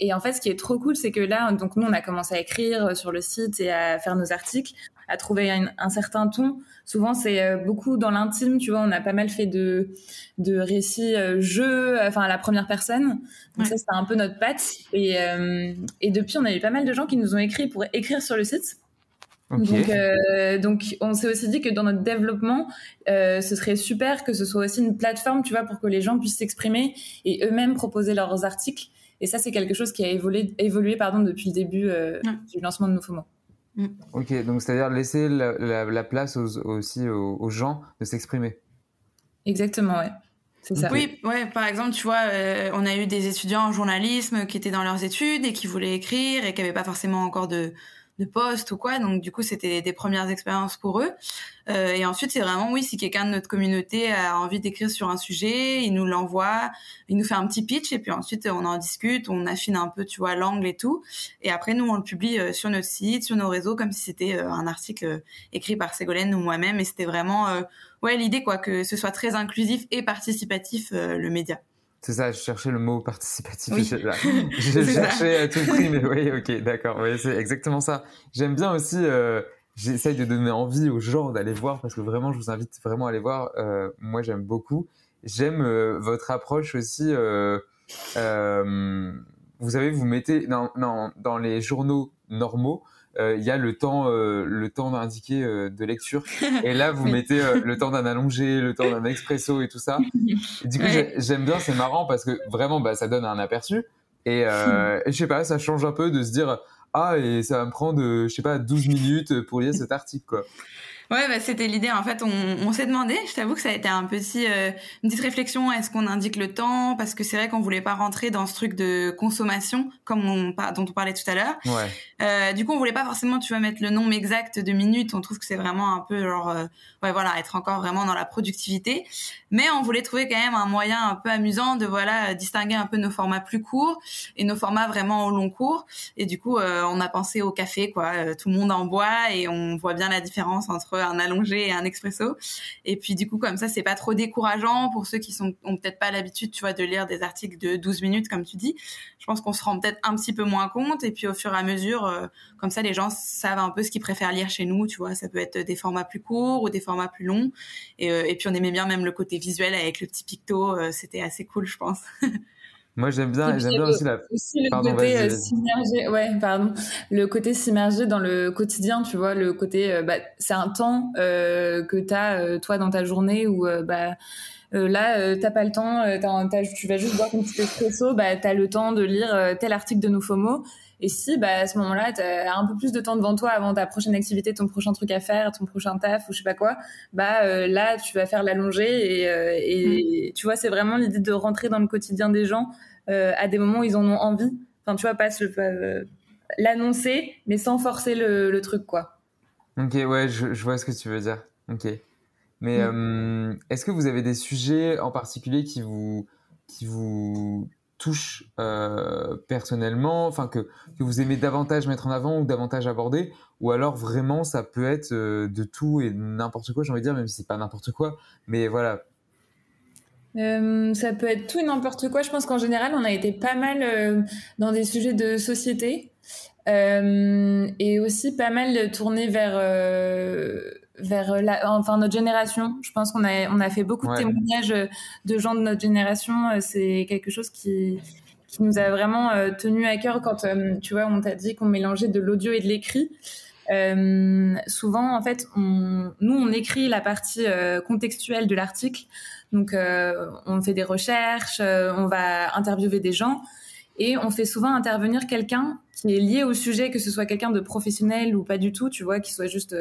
S4: et, en fait, ce qui est trop cool, c'est que là, donc nous, on a commencé à écrire sur le site et à faire nos articles, à trouver un, un certain ton. Souvent, c'est beaucoup dans l'intime, tu vois. On a pas mal fait de de récits jeux, enfin à la première personne. Donc ça, c'était un peu notre patte. Et, euh, et depuis, on a eu pas mal de gens qui nous ont écrit pour écrire sur le site. Donc, euh, donc, on s'est aussi dit que dans notre développement, euh, ce serait super que ce soit aussi une plateforme, tu vois, pour que les gens puissent s'exprimer et eux-mêmes proposer leurs articles. Et ça, c'est quelque chose qui a évolué, évolué pardon, depuis le début euh, du lancement de Nofomo.
S10: Mm. Ok, donc c'est-à-dire laisser la, la, la place aux, aussi aux, aux gens de s'exprimer.
S4: Exactement, ouais.
S11: Oui, ouais, par exemple, tu vois, euh, on a eu des étudiants en journalisme qui étaient dans leurs études et qui voulaient écrire et qui n'avaient pas forcément encore de, de poste ou quoi. Donc du coup, c'était des premières expériences pour eux. Euh, et ensuite, c'est vraiment oui, si quelqu'un de notre communauté a envie d'écrire sur un sujet, il nous l'envoie, il nous fait un petit pitch et puis ensuite on en discute, on affine un peu, tu vois, l'angle et tout. Et après, nous, on le publie euh, sur notre site, sur nos réseaux, comme si c'était euh, un article écrit par Ségolène ou moi-même. Et c'était vraiment ouais l'idée quoi que ce soit très inclusif et participatif le média.
S10: C'est ça, je cherchais le mot participatif. Oui. Je, cherchais à tout prix, mais oui, ok, d'accord. Oui, c'est exactement ça. J'aime bien aussi, euh, j'essaye de donner envie aux gens d'aller voir parce que vraiment, je vous invite vraiment à aller voir. Euh, moi, j'aime beaucoup. J'aime euh, votre approche aussi. Euh, euh, vous savez, vous mettez dans, dans, dans les journaux normaux, il y a le temps, euh, le temps indiqué euh, de lecture. Et là, vous mettez le temps d'un allongé, le temps d'un expresso et tout ça. du coup, j'aime bien, c'est marrant parce que vraiment, bah, ça donne un aperçu. Et, et je sais pas, ça change un peu de se dire, ah, et ça va me prendre, je sais pas, 12 minutes pour lire cet article, quoi.
S11: Ouais, bah, c'était l'idée. En fait, on, on s'est demandé. Je t'avoue que ça a été un petit, euh, une petite réflexion. Est-ce qu'on indique le temps? Parce que c'est vrai qu'on voulait pas rentrer dans ce truc de consommation, comme on, dont on parlait tout à l'heure. Ouais. Euh, du coup, on voulait pas forcément, tu vois, mettre le nombre exact de minutes. On trouve que c'est vraiment un peu genre, euh, ouais, voilà, être encore vraiment dans la productivité. Mais on voulait trouver quand même un moyen un peu amusant de voilà distinguer un peu nos formats plus courts et nos formats vraiment au long cours. Et du coup, euh, on a pensé au café, quoi. tout le monde en boit et on voit bien la différence entre un allongé et un expresso. Et puis du coup, comme ça, c'est pas trop décourageant pour ceux qui sont ont peut-être pas l'habitude, tu vois, de lire des articles de 12 minutes, comme tu dis. Je pense qu'on se rend peut-être un petit peu moins compte. Et puis au fur et à mesure, euh, comme ça, les gens savent un peu ce qu'ils préfèrent lire chez nous. Tu vois, ça peut être des formats plus courts ou des formats plus longs. Et, euh, puis on aimait bien même le côté visuel avec le petit picto. Euh, c'était assez cool, je pense.
S10: Moi, j'aime bien, j'aime bien aussi la.
S4: le pardon, côté euh, s'immerger, ouais, pardon, le côté s'immerger dans le quotidien, tu vois, le côté, euh, bah, c'est un temps euh, que tu as euh, toi dans ta journée où bah là t'as pas le temps, tu vas juste boire ton petit espresso, bah t'as le temps de lire tel article de Nofomo. Et si, bah, à ce moment-là, tu as un peu plus de temps devant toi avant ta prochaine activité, ton prochain truc à faire, ton prochain taf ou je sais pas quoi, bah là, tu vas faire l'allongée et, et mm. tu vois, c'est vraiment l'idée de rentrer dans le quotidien des gens euh, à des moments où ils en ont envie. Enfin, tu vois, pas euh, l'annoncer, mais sans forcer le, truc, quoi.
S10: Ok, ouais, je, vois ce que tu veux dire. Ok. Mais mm. euh, est-ce que vous avez des sujets en particulier qui vous, qui vous touchent personnellement, enfin que, vous aimez davantage mettre en avant ou davantage aborder, ou alors vraiment ça peut être de tout et n'importe quoi, j'ai envie de dire, même si c'est pas n'importe quoi, mais voilà,
S4: euh, ça peut être tout et n'importe quoi. Je pense qu'en général, on a été pas mal euh, dans des sujets de société euh, et aussi pas mal tourné vers vers la, enfin notre génération. Je pense qu'on a on a fait beaucoup de témoignages de gens de notre génération. C'est quelque chose qui qui nous a vraiment tenu à cœur quand tu vois on t'a dit qu'on mélangeait de l'audio et de l'écrit. souvent, en fait, on, nous, on écrit la partie contextuelle de l'article. Donc, euh, on fait des recherches, euh, on va interviewer des gens et on fait souvent intervenir quelqu'un qui est lié au sujet, que ce soit quelqu'un de professionnel ou pas du tout, tu vois, qui soit juste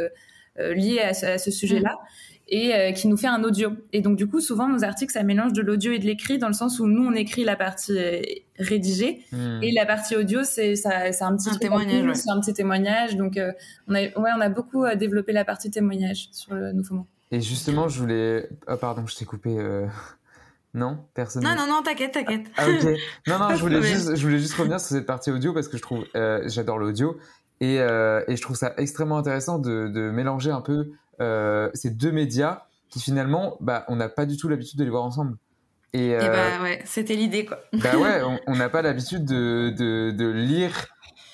S4: euh, lié à ce, sujet-là. Mm. Et qui nous fait un audio. Et donc du coup, souvent nos articles, ça mélange de l'audio et de l'écrit, dans le sens où nous on écrit la partie rédigée mm. et la partie audio, c'est ça, c'est un petit
S11: témoignage,
S4: c'est un petit témoignage. Donc on a, ouais, on a beaucoup développé la partie témoignage sur le Nouveau
S10: et justement, je voulais. Ah, pardon, je t'ai coupé. Euh... Non, personne.
S11: Non, non, non, t'inquiète, t'inquiète.
S10: Ah, ok. Non, non, je voulais, juste, je voulais juste revenir sur cette partie audio parce que je trouve, euh, j'adore l'audio et, euh, et je trouve ça extrêmement intéressant de, de mélanger un peu euh, ces deux médias qui finalement, bah, on n'a pas du tout l'habitude de les voir ensemble.
S11: Et, et bah ouais, c'était l'idée quoi.
S10: Bah ouais, on n'a pas l'habitude de, de, de, lire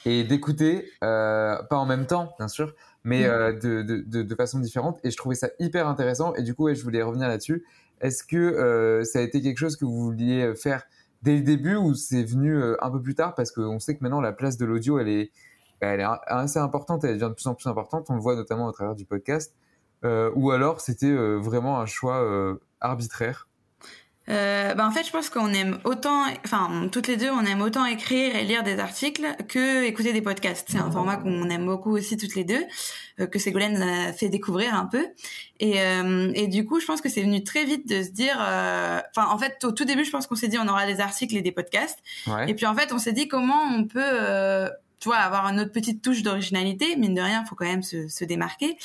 S10: et d'écouter, pas en même temps, bien sûr, mais mm. euh, de, façon différente. Et je trouvais ça hyper intéressant. Et du coup, ouais, je voulais revenir là-dessus. Est-ce que euh, ça a été quelque chose que vous vouliez faire dès le début ou c'est venu euh, un peu plus tard? Parce qu'on sait que maintenant, la place de l'audio, elle est, elle est assez importante. Elle devient de plus en plus importante. On le voit notamment à travers du podcast. ou alors, c'était vraiment un choix arbitraire
S11: euh, bah en fait, je pense qu'on aime autant, enfin, toutes les deux, on aime autant écrire et lire des articles que écouter des podcasts. C'est un format qu'on aime beaucoup aussi toutes les deux, euh, que Ségolène a fait découvrir un peu. Et, euh, et du coup, je pense que c'est venu très vite de se dire, euh, enfin, en fait, au tout début, je pense qu'on s'est dit on aura des articles et des podcasts. Ouais. Et puis en fait, on s'est dit comment on peut euh, tu vois, avoir une autre petite touche d'originalité, mine de rien, faut quand même se, se, démarquer.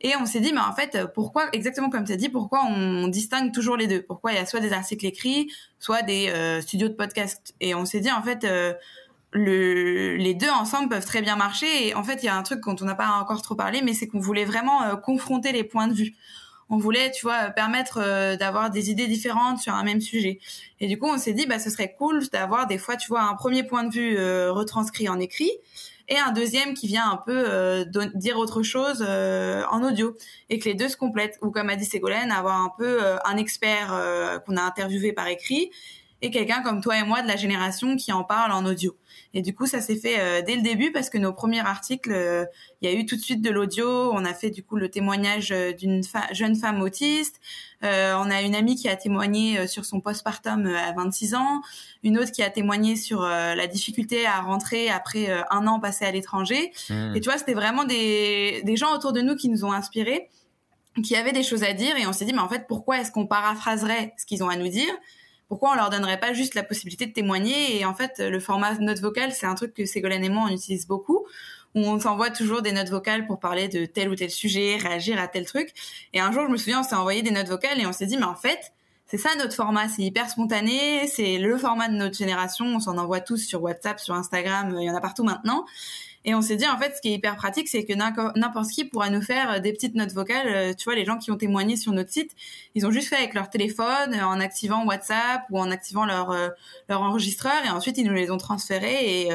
S11: Et on s'est dit, mais en fait, pourquoi, exactement comme tu as dit, pourquoi on, distingue toujours les deux? Pourquoi il y a soit des articles écrits, soit des euh, studios de podcast? Et on s'est dit, en fait, euh, le, les deux ensemble peuvent très bien marcher. Et en fait, il y a un truc dont on n'a pas encore trop parlé, mais c'est qu'on voulait vraiment euh, confronter les points de vue on voulait, tu vois, permettre euh, d'avoir des idées différentes sur un même sujet. Et du coup, on s'est dit, bah, ce serait cool d'avoir des fois, tu vois, un premier point de vue euh, retranscrit en écrit et un deuxième qui vient un peu euh, dire autre chose en audio et que les deux se complètent. Ou comme a dit Ségolène, avoir un peu un expert qu'on a interviewé par écrit et quelqu'un comme toi et moi de la génération qui en parle en audio. Et du coup, ça s'est fait euh, dès le début parce que nos premiers articles, euh, il y a eu tout de suite de l'audio. On a fait du coup le témoignage euh, d'une jeune femme autiste. on a une amie qui a témoigné sur son postpartum à 26 ans, une autre qui a témoigné sur la difficulté à rentrer après un an passé à l'étranger. Mmh. Et tu vois, c'était vraiment des, des gens autour de nous qui nous ont inspirés, qui avaient des choses à dire. Et on s'est dit, mais en fait, pourquoi est-ce qu'on paraphraserait ce qu'ils ont à nous dire pourquoi on leur donnerait pas juste la possibilité de témoigner Et en fait, le format note vocale, c'est un truc que Ségolène et moi, on utilise beaucoup, où on s'envoie toujours des notes vocales pour parler de tel ou tel sujet, réagir à tel truc. Et un jour, je me souviens, on s'est envoyé des notes vocales et on s'est dit, mais en fait, c'est ça notre format, c'est hyper spontané, c'est le format de notre génération, on s'en envoie tous sur WhatsApp, sur Instagram, il y en a partout maintenant. Et on s'est dit, en fait, ce qui est hyper pratique, c'est que n'importe qui pourra nous faire euh, des petites notes vocales. Euh, tu vois, les gens qui ont témoigné sur notre site, ils ont juste fait avec leur téléphone, euh, en activant WhatsApp ou en activant leur, leur enregistreur, et ensuite ils nous les ont transférés. Et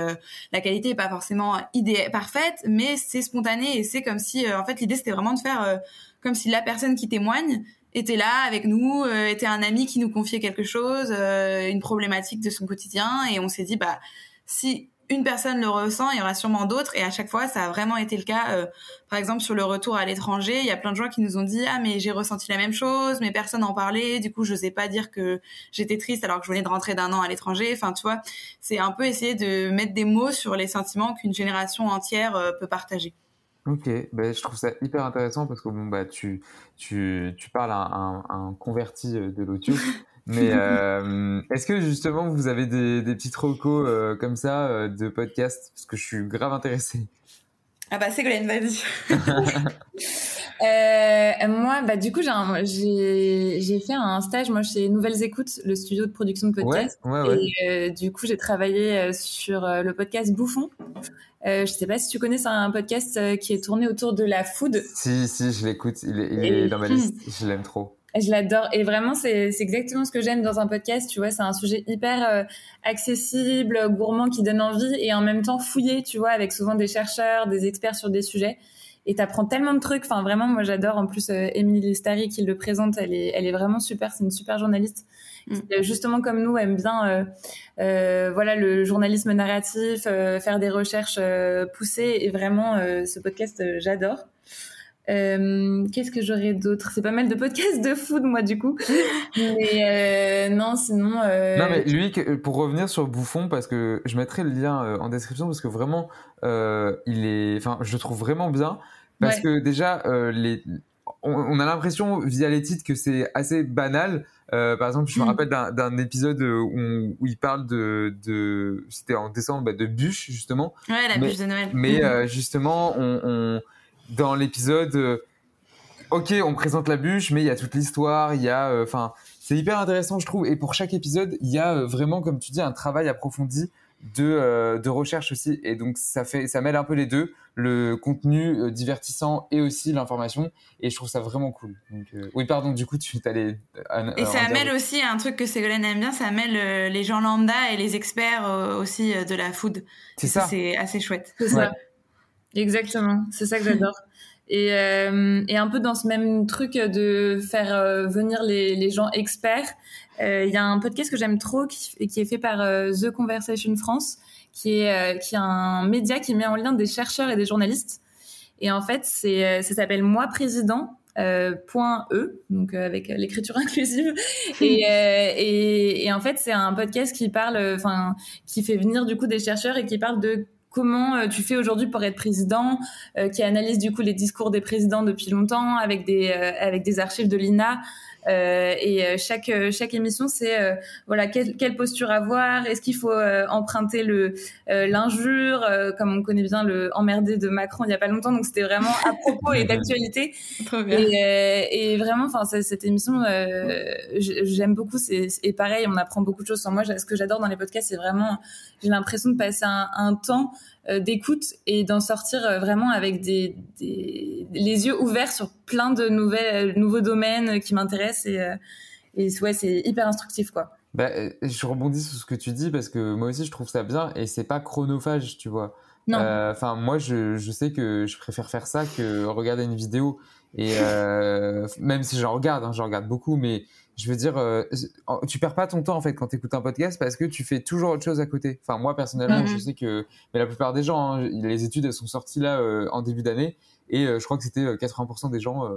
S11: la qualité est pas forcément idée parfaite, mais c'est spontané et c'est comme si, en fait, l'idée c'était vraiment de faire comme si la personne qui témoigne était là avec nous, était un ami qui nous confiait quelque chose, une problématique de son quotidien, et on s'est dit, bah si une personne le ressent, il y aura sûrement d'autres. Et à chaque fois, ça a vraiment été le cas. Euh, par exemple, sur le retour à l'étranger, il y a plein de gens qui nous ont dit ah mais j'ai ressenti la même chose, mais personne n'en parlait. Du coup, je n'osais pas dire que j'étais triste alors que je venais de rentrer d'un an à l'étranger. Enfin, tu vois, c'est un peu essayer de mettre des mots sur les sentiments qu'une génération entière euh, peut partager.
S10: Ok, ben, je trouve ça hyper intéressant parce que bon bah tu tu, tu parles à un, un converti de l'audio mais euh, est-ce que justement vous avez des, des petites recos euh, comme ça euh, de podcast Parce que je suis grave intéressé.
S11: Ah bah Ségolène, vas-y.
S4: moi, bah du coup, j'ai fait un stage moi chez Nouvelles Écoutes, le studio de production de podcast.
S10: Ouais, ouais, ouais.
S4: Et du coup, j'ai travaillé sur le podcast Bouffon. Euh, je sais pas si tu connais, c'est un podcast qui est tourné autour de la food.
S10: Si, si, je l'écoute. Il est, il est dans ma liste. Je l'aime trop.
S4: Je l'adore. Et vraiment, c'est exactement ce que j'aime dans un podcast. Tu vois, c'est un sujet hyper euh, accessible, gourmand, qui donne envie et en même temps fouillé, tu vois, avec souvent des chercheurs, des experts sur des sujets. Et t'apprends tellement de trucs. Enfin, vraiment, moi, j'adore. En plus, euh, Émilie Lestari qui le présente, elle est, elle est vraiment super. C'est une super journaliste. Mm. Qui, justement, comme nous, aime bien, euh, voilà, le journalisme narratif, faire des recherches poussées. Et vraiment, ce podcast, j'adore. Euh, Qu'est-ce que j'aurais d'autre? C'est pas mal de podcasts de food, moi, du coup. mais euh, non, sinon. Euh...
S10: Non, mais lui, pour revenir sur Bouffon, parce que je mettrai le lien en description, parce que vraiment, il est. Enfin, je le trouve vraiment bien. Parce que déjà, les... on, a l'impression, via les titres, que c'est assez banal. par exemple, je me mm. rappelle d'un épisode où, où, il parle de. de C'était en décembre, bah, de bûche, justement.
S11: Ouais, la bûche de Noël.
S10: Mais justement, on, on dans l'épisode, euh, ok, on présente la bûche, mais il y a toute l'histoire, il y a, euh, enfin, c'est hyper intéressant, je trouve. Et pour chaque épisode, il y a euh, vraiment, comme tu dis, un travail approfondi de, de recherche aussi. Et donc, ça fait, ça mêle un peu les deux, le contenu divertissant et aussi l'information. Et je trouve ça vraiment cool. Donc, oui, pardon, du coup, tu allé.
S11: et ça mêle aussi un truc que Ségolène aime bien, ça mêle les gens lambda et les experts aussi de la food.
S10: C'est ça.
S11: C'est assez chouette.
S4: C'est ça. Exactement, c'est ça que j'adore. Et, euh, et, un peu dans ce même truc de faire euh, venir les, les, gens experts, euh, il y a un podcast que j'aime trop qui, qui, est fait par The Conversation France, qui est, qui est un média qui met en lien des chercheurs et des journalistes. Et en fait, c'est, ça s'appelle Moi Président. point E, donc avec l'écriture inclusive. Et, et, et, en fait, c'est un podcast qui parle, enfin, qui fait venir du coup des chercheurs et qui parle de comment euh, tu fais aujourd'hui pour être président, euh, qui analyse du coup les discours des présidents depuis longtemps avec des euh, avec des archives de l'INA. Et chaque chaque émission, c'est voilà quelle, quelle, posture avoir. Est-ce qu'il faut emprunter le l'injure, comme on connaît bien le emmerdé de Macron il y a pas longtemps. Donc c'était vraiment à propos et d'actualité. Et, et, vraiment, enfin cette émission, j'aime beaucoup. C'est et pareil, on apprend beaucoup de choses sur moi. Ce que j'adore dans les podcasts, c'est vraiment j'ai l'impression de passer un, un temps euh, d'écoute et d'en sortir euh, vraiment avec des, des, les yeux ouverts sur plein de nouvelles, euh, nouveaux domaines qui m'intéressent et, et ouais, c'est hyper instructif quoi.
S10: Bah, je rebondis sur ce que tu dis parce que moi aussi je trouve ça bien et c'est pas chronophage, tu vois. Enfin, moi je, je sais que je préfère faire ça que regarder une vidéo et euh, même si j'en regarde, hein, j'en regarde beaucoup, mais je veux dire, euh, tu perds pas ton temps en fait quand tu écoutes un podcast parce que tu fais toujours autre chose à côté. Enfin, moi personnellement, je mhm. sais que, mais la plupart des gens, hein, les études elles sont sorties là euh, en début d'année et euh, je crois que c'était 80% des gens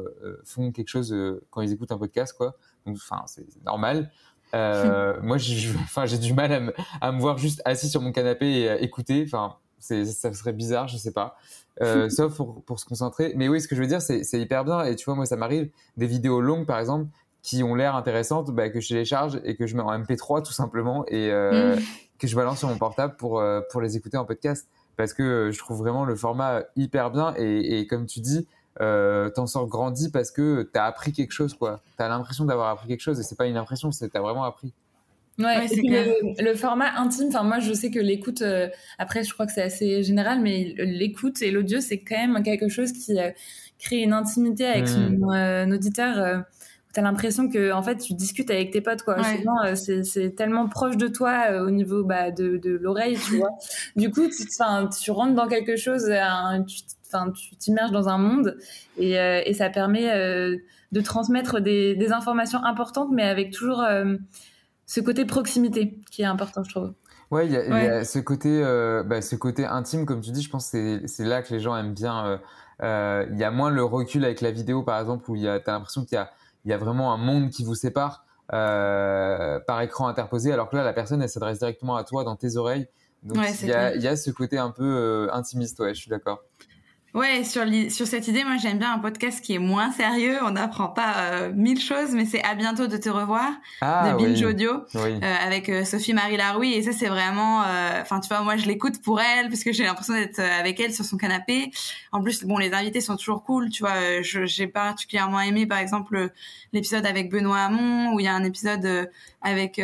S10: font quelque chose quand ils écoutent un podcast, quoi. Donc, enfin, c'est normal. moi, enfin, j'ai du mal à me, à me voir juste assis sur mon canapé et écouter. Enfin, ça serait bizarre, je sais pas. sauf pour, pour, se concentrer. Mais oui, ce que je veux dire, c'est hyper bien. Et tu vois, moi, ça m'arrive des vidéos longues, par exemple qui ont l'air intéressantes, bah, que je télécharge et que je mets en MP3 tout simplement et euh, mm. que je balance sur mon portable pour, euh, pour les écouter en podcast. Parce que je trouve vraiment le format hyper bien et, et comme tu dis, euh, t'en sors grandi parce que t'as appris quelque chose, quoi. T'as l'impression d'avoir appris quelque chose et c'est pas une impression, c'est t'as vraiment appris.
S4: Ouais, le, format intime, enfin moi je sais que l'écoute, euh, après je crois que c'est assez général, mais l'écoute et l'audio c'est quand même quelque chose qui euh, crée une intimité avec son hmm. auditeur t'as l'impression que en fait tu discutes avec tes potes quoi. Euh, c'est tellement proche de toi euh, au niveau bah, de, de l'oreille tu vois. Du coup tu, tu rentres dans quelque chose enfin tu t'immerges dans un monde et, euh, et ça permet de transmettre des, des, informations importantes mais avec toujours ce côté proximité qui est important je trouve.
S10: Ouais il y, y, a ce côté bah, ce côté intime comme tu dis je pense que c'est là que les gens aiment bien il y a moins le recul avec la vidéo par exemple où il y a t'as l'impression qu'il y a il y a vraiment un monde qui vous sépare euh, par écran interposé, alors que là, la personne, elle s'adresse directement à toi dans tes oreilles. Donc il, y a, il, y a, ce côté un peu euh, intimiste, ouais, je suis d'accord.
S11: Ouais, sur, sur cette idée, moi j'aime bien un podcast qui est moins sérieux. On n'apprend pas euh, mille choses, mais c'est à bientôt de te revoir
S10: ah,
S11: de Binge Audio
S10: euh,
S11: avec euh, Sophie Marie Laroui. Et ça, c'est vraiment, euh, enfin tu vois, moi je l'écoute pour elle parce que j'ai l'impression d'être avec elle sur son canapé. En plus, bon, les invités sont toujours cool. Tu vois, j'ai particulièrement aimé par exemple l'épisode avec Benoît Hamon où il y a un épisode avec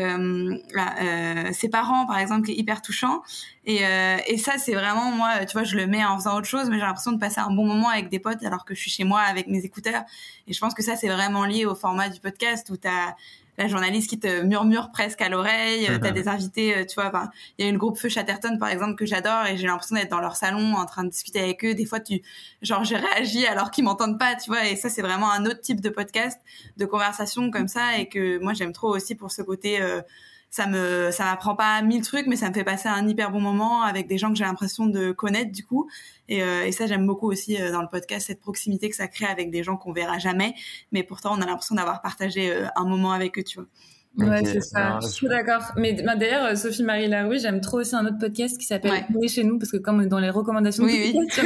S11: ses parents par exemple qui est hyper touchant. Et, et ça, c'est vraiment moi, tu vois, je le mets en faisant autre chose, mais j'ai l'impression de passer un bon moment avec des potes alors que je suis chez moi avec mes écouteurs. Et je pense que ça, c'est vraiment lié au format du podcast où tu as la journaliste qui te murmure presque à l'oreille, tu as des invités, euh, tu vois, il y a une groupe Feu Chatterton par exemple que j'adore et j'ai l'impression d'être dans leur salon en train de discuter avec eux. Des fois, tu, genre, j'ai réagi alors qu'ils m'entendent pas, tu vois, et ça, c'est vraiment un autre type de podcast, de conversation comme ça et que moi, j'aime trop aussi pour ce côté, euh, ça me ça m'apprend pas mille trucs mais ça me fait passer un hyper bon moment avec des gens que j'ai l'impression de connaître du coup et, euh, et ça j'aime beaucoup aussi euh, dans le podcast cette proximité que ça crée avec des gens qu'on verra jamais mais pourtant on a l'impression d'avoir partagé euh, un moment avec eux tu vois
S4: Ouais, c'est ça. Je suis d'accord. Mais bah, d'ailleurs, Sophie Marie Laroui, j'aime trop aussi un autre podcast qui s'appelle On est chez nous, parce que comme on est dans les recommandations,
S11: oui, oui.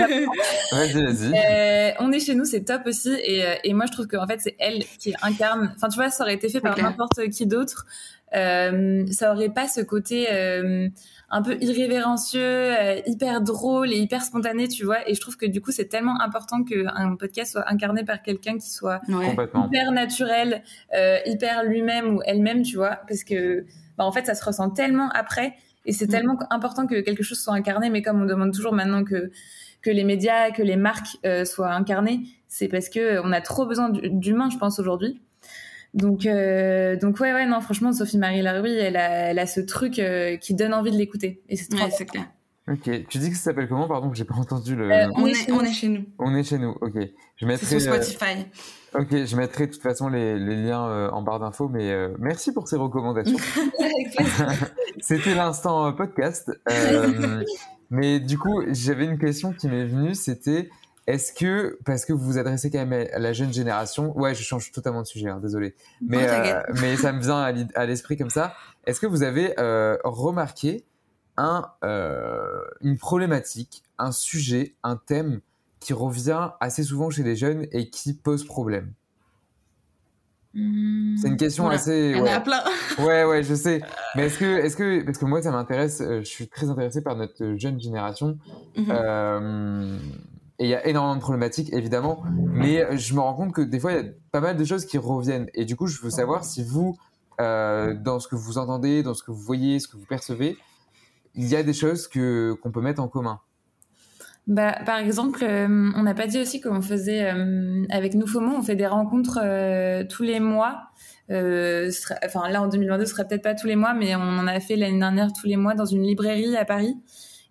S10: vas-y, vas-y.
S4: Euh, on est chez nous, c'est top aussi. Et, et moi, je trouve qu'en fait, c'est elle qui incarne. Enfin, tu vois, ça aurait été fait par n'importe qui d'autre euh, ça aurait pas ce côté euh, un peu irrévérencieux, euh, hyper drôle et hyper spontané, tu vois. Et je trouve que du coup, c'est tellement important qu'un podcast soit incarné par quelqu'un qui soit hyper naturel, euh, hyper lui-même ou elle-même, tu vois, parce que bah, en fait, ça se ressent tellement après. Et c'est mm. tellement important que quelque chose soit incarné, mais comme on demande toujours maintenant que que les médias, que les marques soient incarnées, c'est parce que on a trop besoin d'humains, je pense aujourd'hui. Donc, euh, donc ouais, ouais, non, franchement, Sophie Marie Laroui, elle a, elle a ce truc euh, qui donne envie de l'écouter. Et c'est
S11: ouais, c'est clair.
S10: Ok, tu dis que ça s'appelle comment Pardon, j'ai pas entendu le.
S11: Euh, on, est, on est chez nous.
S10: On est chez nous, ok.
S11: Je mettrai. sur Spotify.
S10: Ok, je mettrai de toute façon les, les liens en barre d'infos, mais merci pour ces recommandations. C'était l'instant podcast. mais du coup, j'avais une question qui m'est venue, c'était est-ce que, parce que vous vous adressez quand même à la jeune génération, ouais, je change totalement de sujet, hein, désolé, mais, euh, mais ça me vient à l'esprit comme ça. Est-ce que vous avez euh, remarqué un, euh, une problématique, un sujet, un thème qui revient assez souvent chez les jeunes et qui pose problème?
S11: Hmm.
S10: C'est une question assez.
S11: Il y en a plein.
S10: ouais, ouais, je sais. Mais est-ce que, est-ce que, parce que moi, ça m'intéresse, je suis très intéressé par notre jeune génération. Mm et il y a énormément de problématiques, évidemment. Mais euh, je me rends compte que des fois, il y a pas mal de choses qui reviennent. Et du coup, je veux savoir si vous, euh, dans ce que vous entendez, dans ce que vous voyez, ce que vous percevez, il y a des choses que qu'on peut mettre en commun.
S4: Bah, par exemple, euh, on n'a pas dit aussi qu'on faisait avec nous FOMO, on fait des rencontres tous les mois. enfin, là en 2022, ce serait peut-être pas tous les mois, mais on en a fait l'année dernière tous les mois dans une librairie à Paris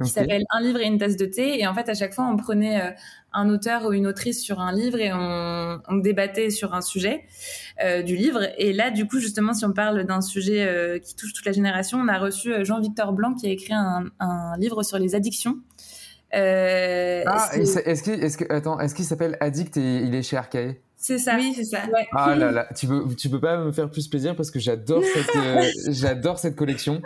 S4: qui s'appelle Un livre et une tasse de thé. Et en fait, à chaque fois, on prenait euh, un auteur ou une autrice sur un livre et on, on débattait sur un sujet euh, du livre. Et là, du coup, justement, si on parle d'un sujet euh, qui touche toute la génération, on a reçu Jean-Victor Blanc qui a écrit un, un, livre sur les addictions.
S10: Euh, ah, est-ce qu'il est qu attends, est-ce qu'il s'appelle Addict et il est chez Arcae
S4: c'est ça.
S11: Oui, c'est ça.
S10: Ah là là, tu peux, tu peux pas me faire plus plaisir parce que j'adore cette, euh, j'adore cette collection.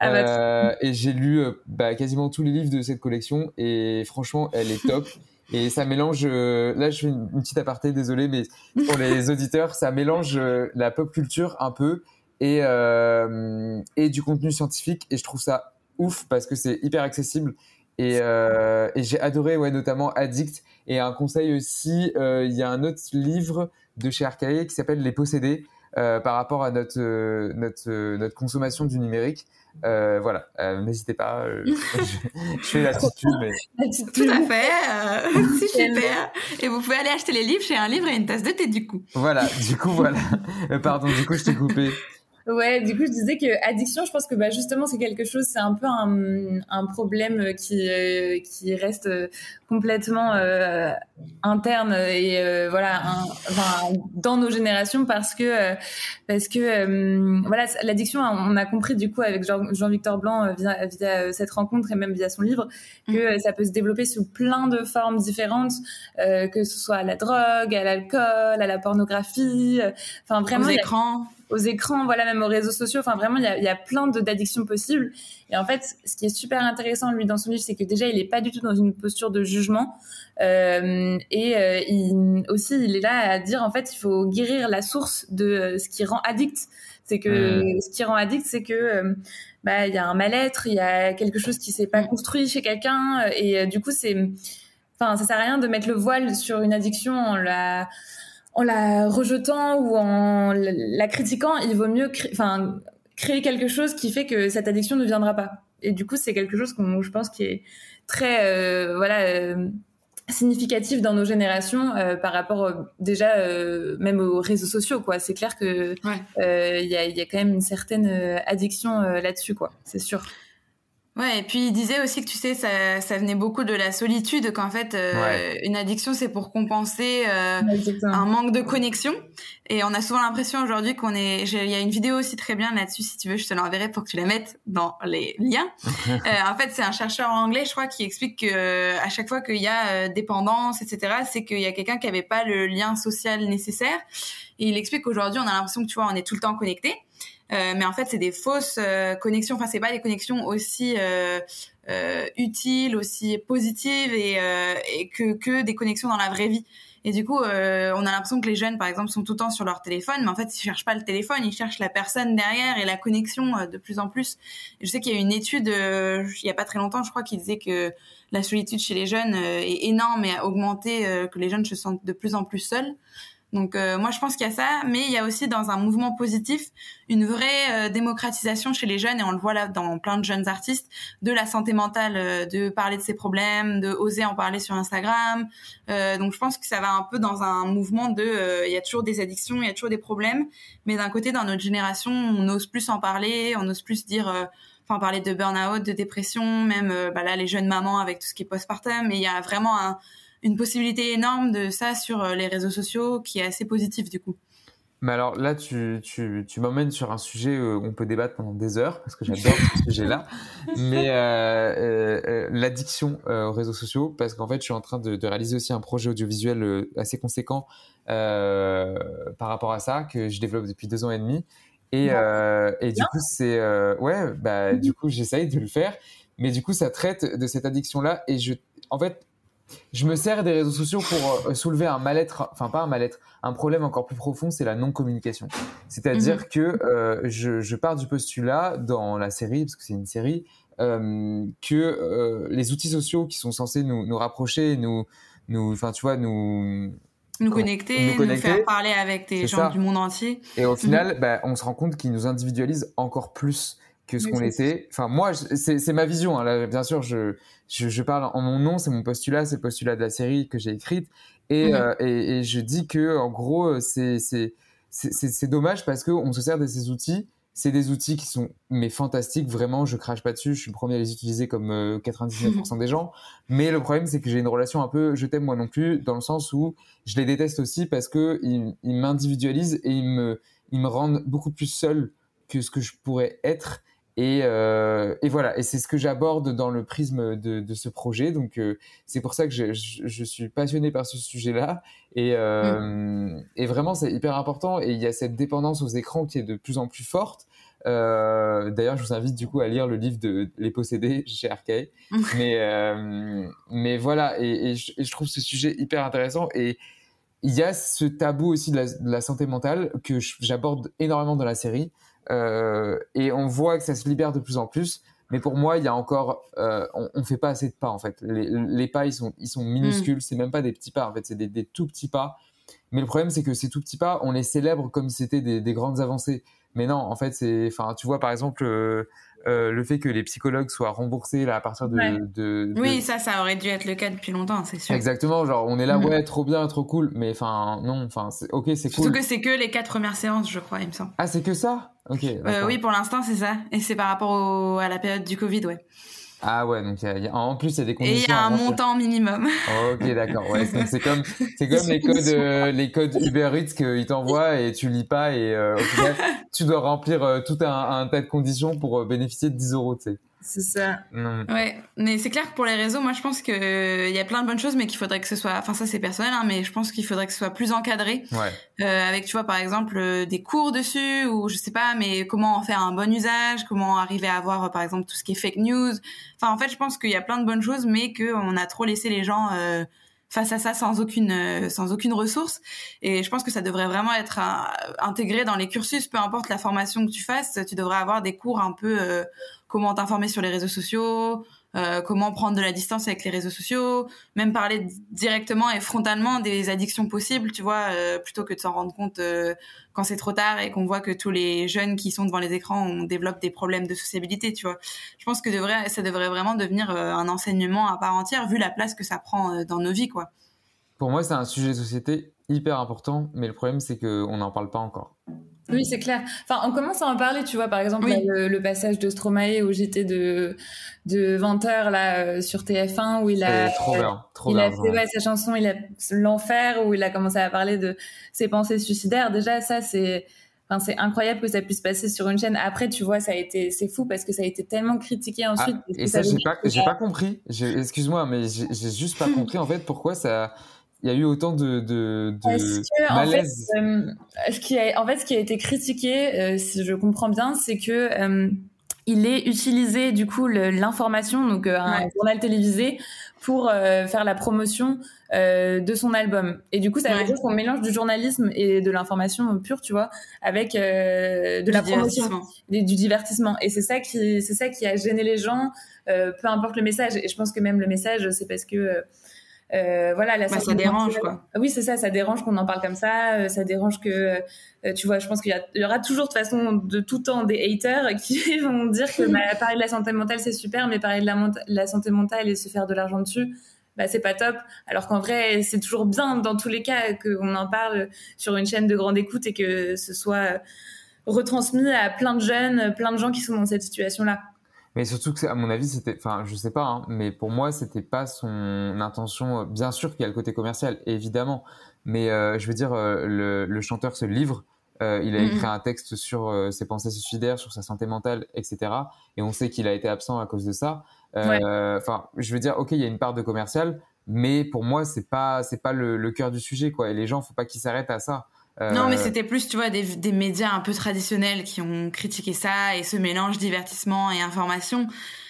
S10: Ah bah, euh, et j'ai lu euh, bah, quasiment tous les livres de cette collection et franchement, elle est top. et ça mélange, euh, là je fais une, petite aparté, désolé, mais pour les auditeurs, ça mélange la pop culture un peu et, et du contenu scientifique et je trouve ça ouf parce que c'est hyper accessible Et, euh, et j'ai adoré, ouais, notamment Addict. Et un conseil aussi, euh, il y a un autre livre de chez Arcaïe qui s'appelle Les Possédés. Euh, par rapport à notre, euh, notre, euh, notre consommation du numérique. voilà, n'hésitez pas. je, je, fais l'attitude, mais.
S11: Tout à fait. c'est super. Et vous pouvez aller acheter les livres chez un livre et une tasse de thé, du coup.
S10: Voilà, du coup, voilà. Pardon, du coup, je t'ai coupé.
S4: Ouais, du coup, je disais que addiction, je pense que bah, justement, c'est quelque chose, c'est un peu un, un problème qui, euh, qui reste complètement euh, interne et euh, voilà, un, enfin, dans nos générations parce que, parce que voilà, l'addiction, on a compris du coup avec Jean-Victor Blanc via, via, cette rencontre et même via son livre que mm. ça peut se développer sous plein de formes différentes, que ce soit à la drogue, à l'alcool, à la pornographie, enfin vraiment.
S11: Aux écrans
S4: aux écrans, voilà, même aux réseaux sociaux. Enfin, vraiment, il y a, y a plein d'addictions possibles. Et en fait, ce qui est super intéressant, lui, dans son livre, c'est que déjà, il est pas du tout dans une posture de jugement. Euh, et euh, il, aussi, il est là à dire, en fait, il faut guérir la source de euh, ce qui rend addict. C'est que mmh. ce qui rend addict, c'est que euh, bah il y a un mal-être, il y a quelque chose qui s'est pas mmh. construit chez quelqu'un, et du coup, c'est, enfin, ça sert à rien de mettre le voile sur une addiction en la en la rejetant ou en la critiquant, il vaut mieux enfin, créer quelque chose qui fait que cette addiction ne viendra pas. Et du coup, c'est quelque chose qu'on, je pense, qui est très, euh, voilà, euh, significatif dans nos générations euh, par rapport déjà même aux réseaux sociaux, quoi. C'est clair que il y, a, y, a, quand même une certaine addiction là-dessus, quoi. C'est sûr.
S11: Ouais, et puis il disait aussi que tu sais, ça, ça venait beaucoup de la solitude, qu'en fait, euh, une addiction, c'est pour compenser euh, un manque de connexion. Et on a souvent l'impression aujourd'hui qu'on est. Il y a une vidéo aussi très bien là-dessus, si tu veux, je te l'enverrai pour que tu la mettes dans les liens. euh, en fait, c'est un chercheur anglais, je crois, qui explique que euh, à chaque fois qu'il y a dépendance, etc., c'est qu'il y a quelqu'un qui avait pas le lien social nécessaire. Et il explique qu'aujourd'hui, on a l'impression que tu vois, on est tout le temps connecté. Euh, mais en fait, c'est des fausses euh, connexions. Enfin, c'est pas des connexions aussi euh, euh utiles, aussi positives et, et, que, que des connexions dans la vraie vie. Et du coup, on a l'impression que les jeunes, par exemple, sont tout le temps sur leur téléphone, mais en fait, ils cherchent pas le téléphone, ils cherchent la personne derrière et la connexion de plus en plus. je sais qu'il y a une étude, il y a pas très longtemps, je crois, qui disait que la solitude chez les jeunes est énorme et a augmenté, que les jeunes se sentent de plus en plus seuls. Donc euh, moi je pense qu'il y a ça, mais il y a aussi dans un mouvement positif une vraie euh, démocratisation chez les jeunes et on le voit là dans plein de jeunes artistes de la santé mentale, euh, de parler de ses problèmes, de oser en parler sur Instagram. donc je pense que ça va un peu dans un mouvement de il y a toujours des addictions, il y a toujours des problèmes, mais d'un côté dans notre génération on ose plus en parler, on ose plus dire enfin parler de burn-out, de dépression, même bah là les jeunes mamans avec tout ce qui est postpartum, mais il y a vraiment un une possibilité énorme de ça sur euh, les réseaux sociaux qui est assez positif du coup.
S10: Mais alors là, tu, tu, tu m'emmènes sur un sujet où on peut débattre pendant des heures, parce que j'adore ce sujet-là. Mais euh, euh, euh l'addiction aux réseaux sociaux, parce qu'en fait, je suis en train de, de réaliser aussi un projet audiovisuel assez conséquent euh, par rapport à ça, que je développe depuis deux ans et demi. Et, euh, et du coup, c'est... ouais, bah, du coup, j'essaye de le faire. Mais du coup, ça traite de cette addiction-là. Et je, en fait, je me sers des réseaux sociaux pour euh, soulever un mal-être, enfin pas un mal-être, un problème encore plus profond, c'est la non-communication. C'est-à-dire mhm. que euh, je, je, pars du postulat dans la série, parce que c'est une série, euh, que les outils sociaux qui sont censés nous, nous rapprocher, nous, nous, enfin tu vois, nous
S11: nous connecter, nous, nous, faire parler avec des gens du monde entier.
S10: Et au final, mhm. bah, on se rend compte qu'ils nous individualisent encore plus que ce qu'on était. Enfin, moi, c'est ma vision. Hein. Là, bien sûr, je, je, je, parle en mon nom, c'est mon postulat, c'est le postulat de la série que j'ai écrite. Et, euh, et, et, je dis que, en gros, c'est dommage parce qu'on se sert de ces outils. C'est des outils qui sont mais fantastiques, vraiment, je crache pas dessus, je suis le premier à les utiliser comme 99% euh, des gens. Mais le problème, c'est que j'ai une relation un peu je t'aime moi non plus, dans le sens où je les déteste aussi parce que ils, ils m'individualisent et ils me, ils me rendent beaucoup plus seul que ce que je pourrais être. Et, euh, et, voilà, et c'est ce que j'aborde dans le prisme de, de ce projet. Donc euh, c'est pour ça que je, je, je, suis passionné par ce sujet-là. Et, euh, et vraiment, c'est hyper important. Et il y a cette dépendance aux écrans qui est de plus en plus forte. D'ailleurs, je vous invite du coup à lire le livre de Les Possédés chez Arcade. mais, mais voilà, et, et, je, et, je, trouve ce sujet hyper intéressant. Et il y a ce tabou aussi de la, de la santé mentale que j'aborde énormément dans la série. Euh, et on voit que ça se libère de plus en plus Mais pour moi, il y a encore, euh, on, on fait pas assez de pas en fait. Les, les pas, ils sont, ils sont minuscules. C'est même pas des petits pas en fait, c'est des, des tout petits pas. Mais le problème, c'est que ces tout petits pas, on les célèbre comme si c'était des, des grandes avancées. Mais non, en fait, c'est, enfin, tu vois, par exemple, euh, euh, le fait que les psychologues soient remboursés là, à partir de,
S11: Ouais.
S10: de- de-
S11: Oui, ça, ça aurait dû être le cas depuis longtemps, c'est sûr.
S10: Exactement, genre on est là,
S11: Mhm.
S10: ouais, trop bien, trop cool, mais enfin non, enfin ok, c'est
S11: Surtout
S10: cool.
S11: que c'est que les quatre premières séances, je crois, il me semble.
S10: Ah, c'est que ça? Ok.
S11: Euh, oui, pour l'instant, c'est ça. Et c'est par rapport au- à la période du Covid, ouais.
S10: Ah ouais, donc y a- il y a- en plus il y a des
S11: Et
S10: conditions.
S11: il y a un montant minimum.
S10: Ok, d'accord. Ouais, c'est comme, c'est comme les codes, euh, les codes Uber Eats qu'ils t'envoient et tu lis pas et euh, au final, tu dois remplir euh, tout un, un tas de conditions pour euh, bénéficier de 10 euros, tu sais.
S4: C'est ça.
S10: Non.
S11: Ouais, mais c'est clair que pour les réseaux, moi je pense que euh, il y a plein de bonnes choses, mais qu'il faudrait que ce soit, enfin ça c'est personnel, hein, mais je pense qu'il faudrait que ce soit plus encadré,
S10: Ouais.
S11: euh, avec tu vois par exemple euh, des cours dessus ou je sais pas, mais comment en faire un bon usage, comment arriver à avoir euh, par exemple tout ce qui est fake news. Enfin en fait je pense qu'il y a plein de bonnes choses, mais que on a trop laissé les gens euh, face à ça sans aucune euh, sans aucune ressource. Et je pense que ça devrait vraiment être intégré dans les cursus, peu importe la formation que tu fasses, tu devrais avoir des cours un peu euh, comment t'informer sur les réseaux sociaux, euh, comment prendre de la distance avec les réseaux sociaux, même parler directement et frontalement des addictions possibles, tu vois, euh, plutôt que de s'en rendre compte euh, quand c'est trop tard et qu'on voit que tous les jeunes qui sont devant les écrans on développe des problèmes de sociabilité, tu vois. Je pense que ça devrait vraiment devenir un enseignement à part entière vu la place que ça prend dans nos vies, quoi.
S10: Pour moi, c'est un sujet de société hyper important, mais le problème c'est que on n'en parle pas encore.
S4: Oui, c'est clair. Enfin, on commence à en parler, tu vois, par exemple,
S11: Oui.
S4: là, le, le passage de Stromae où j'étais de, de 20h là, euh, sur TF1 où il a,
S10: trop bien, trop
S4: il
S10: bien.
S4: a fait
S10: vraiment.
S4: ouais, sa chanson, il a l'enfer où il a commencé à parler de ses pensées suicidaires. Déjà, ça, c'est, enfin, c'est incroyable que ça puisse passer sur une chaîne. Après, tu vois, ça a été, c'est fou parce que ça a été tellement critiqué
S10: Ah,
S4: ensuite.
S10: et ça, j'ai pas, j'ai pas compris. Excuse-moi, mais j'ai juste pas compris en fait pourquoi ça. Il y a eu autant de, de, de
S4: que, en fait,
S10: malaise.
S4: euh, ce qui a, en fait, ce qui a été critiqué, euh, si je comprends bien, c'est que euh, il est utilisé du coup l'information, donc euh, un
S11: Ouais.
S4: journal télévisé, pour euh, faire la promotion euh, de son album. Et du coup, ça veut
S11: Ouais.
S4: dire qu'on mélange du journalisme et de l'information pure, tu vois, avec euh, de la
S11: Du
S4: promotion,
S11: divertissement.
S4: et du divertissement. Et c'est ça qui, c'est ça qui a gêné les gens, euh, peu importe le message. Et je pense que même le message, c'est parce que euh, voilà, la
S11: Bah, ça dérange, quoi.
S4: Oui, c'est ça, ça dérange qu'on en parle comme ça, euh, ça dérange que, euh, tu vois, je pense qu'il y, aura toujours de toute façon de tout temps des haters qui vont dire que bah, parler de la santé mentale c'est super, mais parler de la, la santé mentale et se faire de l'argent dessus, bah, c'est pas top. Alors qu'en vrai, c'est toujours bien dans tous les cas qu'on en parle sur une chaîne de grande écoute et que ce soit retransmis à plein de jeunes, plein de gens qui sont dans cette situation-là.
S10: Mais surtout que, à mon avis, c'était, enfin, je sais pas, hein, mais pour moi, c'était pas son intention. Bien sûr qu'il y a le côté commercial, évidemment, mais euh, je veux dire, euh, le, le chanteur se livre. euh, il a
S11: Mhm.
S10: écrit un texte sur euh, ses pensées suicidaires, sur sa santé mentale, etc. Et on sait qu'il a été absent à cause de ça. Euh, Enfin, je veux dire, ok, il y a une part de commercial, mais pour moi, c'est pas, c'est pas le, le cœur du sujet, quoi. Et les gens, faut pas qu'ils s'arrêtent à ça. Euh,
S11: Non, mais c'était plus, tu vois, des, des médias un peu traditionnels qui ont critiqué ça et ce mélange divertissement et information.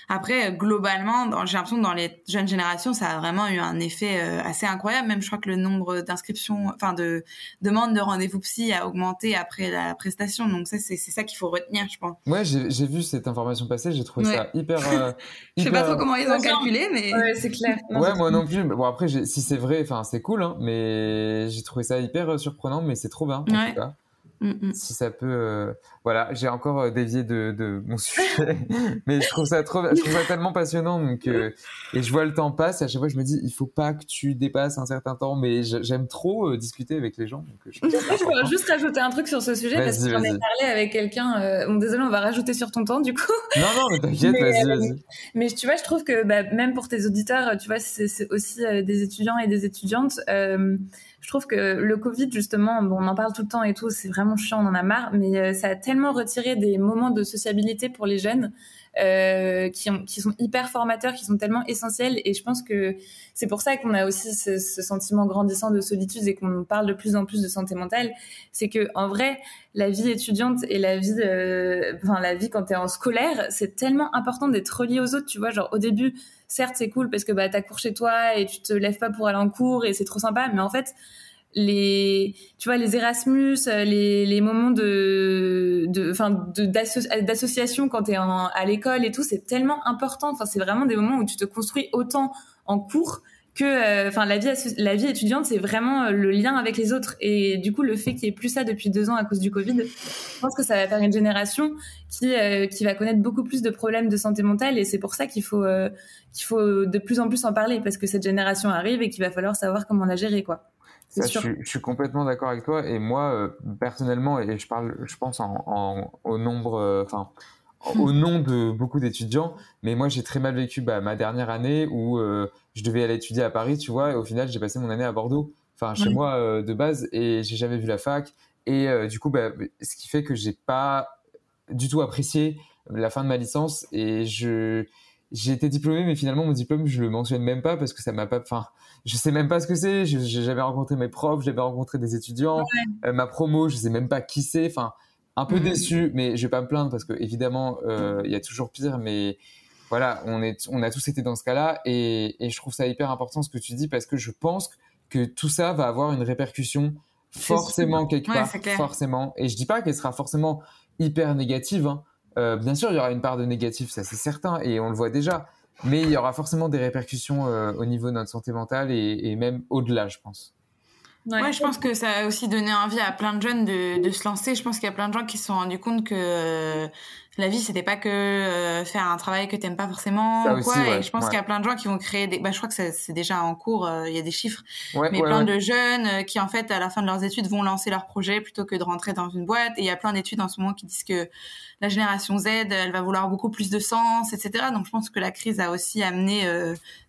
S11: Après, euh, globalement, dans- j'ai l'impression que dans les jeunes générations, ça a vraiment eu un effet euh, assez incroyable. Même, je crois que le nombre d'inscriptions, enfin de demandes de rendez-vous psy a augmenté après la prestation. Donc ça, c'est c'est ça qu'il faut retenir, je pense.
S10: Ouais, j'ai j'ai vu cette information passer, j'ai trouvé
S11: Ouais.
S10: ça hyper. euh,
S11: Je sais pas trop comment ils ont calculé, mais
S4: Ouais, c'est clair. Non,
S10: Ouais,
S4: c'est-
S10: moi non plus. Bon, après, j'ai- si c'est vrai, enfin, c'est cool, hein, mais j'ai trouvé ça hyper surprenant, mais c'est trop bien, en
S11: Ouais.
S10: tout cas.
S11: Mm, mm.
S10: Si ça peut, euh, voilà, j'ai encore euh, dévié de, de mon sujet, mais je trouve ça trop, je trouve ça tellement passionnant, donc, euh, et je vois le temps passe, à chaque fois je me dis, il faut pas que tu dépasses un certain temps, mais j'aime trop euh, discuter avec les gens, donc je
S4: juste rajouter un truc sur ce sujet parce que j'en ai parlé avec quelqu'un. bon, désolé, on va rajouter sur ton temps du coup.
S10: Non, non, mais t'inquiète,
S4: Mais,
S10: vas-y, vas-y.
S4: Mais tu vois, je trouve que bah, même pour tes auditeurs, tu vois, c'est c'est aussi des étudiants et des étudiantes. euh, je trouve que le Covid, justement, on en parle tout le temps et tout, c'est vraiment chiant, on en a marre, mais euh, ça a tellement retiré des moments de sociabilité pour les jeunes euh, qui, ont, qui sont hyper formateurs, qui sont tellement essentiels. Et je pense que c'est pour ça qu'on a aussi ce, ce sentiment grandissant de solitude et qu'on parle de plus en plus de santé mentale. C'est que en vrai, la vie étudiante et la vie, euh, enfin la vie quand t'es en scolaire, c'est tellement important d'être relié aux autres. Tu vois, genre au début, certes c'est cool parce que bah t'as cours chez toi et tu te lèves pas pour aller en cours et c'est trop sympa, mais en fait les, tu vois, les Erasmus, les, les moments de, de, enfin, d'association quand tu es à l'école et tout, c'est tellement important. Enfin, c'est vraiment des moments où tu te construis autant en cours que euh, enfin la vie la vie étudiante c'est vraiment euh, le lien avec les autres. Et du coup le fait qu'il n'y ait plus ça depuis deux ans à cause du Covid je pense que ça va faire une génération qui euh, qui va connaître beaucoup plus de problèmes de santé mentale. Et c'est pour ça qu'il faut qu'il faut de plus en plus en parler parce que cette génération arrive et qu'il va falloir savoir comment la gérer quoi.
S10: Sûr. Je, je, suis complètement d'accord avec toi. Et moi personnellement et je parle je pense en, en au nombre enfin au nom de beaucoup d'étudiants. Mais moi, j'ai très mal vécu bah, ma dernière année où euh, je devais aller étudier à Paris, tu vois, et au final, j'ai passé mon année à Bordeaux, enfin chez moi euh, de base, et j'ai jamais vu la fac. Et euh, du coup, bah, ce qui fait que j'ai pas du tout apprécié la fin de ma licence. Et je j'ai été diplômé, mais finalement mon diplôme je le mentionne même pas parce que ça m'a pas. Enfin, je sais même pas ce que c'est. J'ai jamais rencontré mes profs, j'avais rencontré des étudiants. ma promo, je sais même pas qui c'est. Enfin, un peu mhm. déçu, mais je vais pas me plaindre parce que évidemment, euh, il y a toujours pire, mais voilà, on, est, on a tous été dans ce cas-là et, et, je trouve ça hyper important ce que tu dis parce que je pense que tout ça va avoir une répercussion forcément quelque part, forcément. Et je dis pas qu'elle sera forcément hyper négative. Hein. Euh, bien sûr, il y aura une part de négatif, ça c'est certain, et on le voit déjà. Mais il y aura forcément des répercussions euh, au niveau de notre santé mentale et, et même au-delà, je pense.
S11: Ouais. je pense que ça a aussi donné envie à plein de jeunes de, de se lancer. Je pense qu'il y a plein de gens qui se sont rendus compte que euh, la vie, c'était pas que euh, faire un travail que t'aimes pas forcément. ou quoi. et je pense qu'il y a plein de gens qui vont créer des. Bah, je crois que c'est déjà en cours. Euh, il y a des chiffres. mais plein de jeunes qui, en fait, à la fin de leurs études, vont lancer leur projet plutôt que de rentrer dans une boîte. Et il y a plein d'études en ce moment qui disent que la génération Z, elle va vouloir beaucoup plus de sens, etc. Donc, je pense que la crise a aussi amené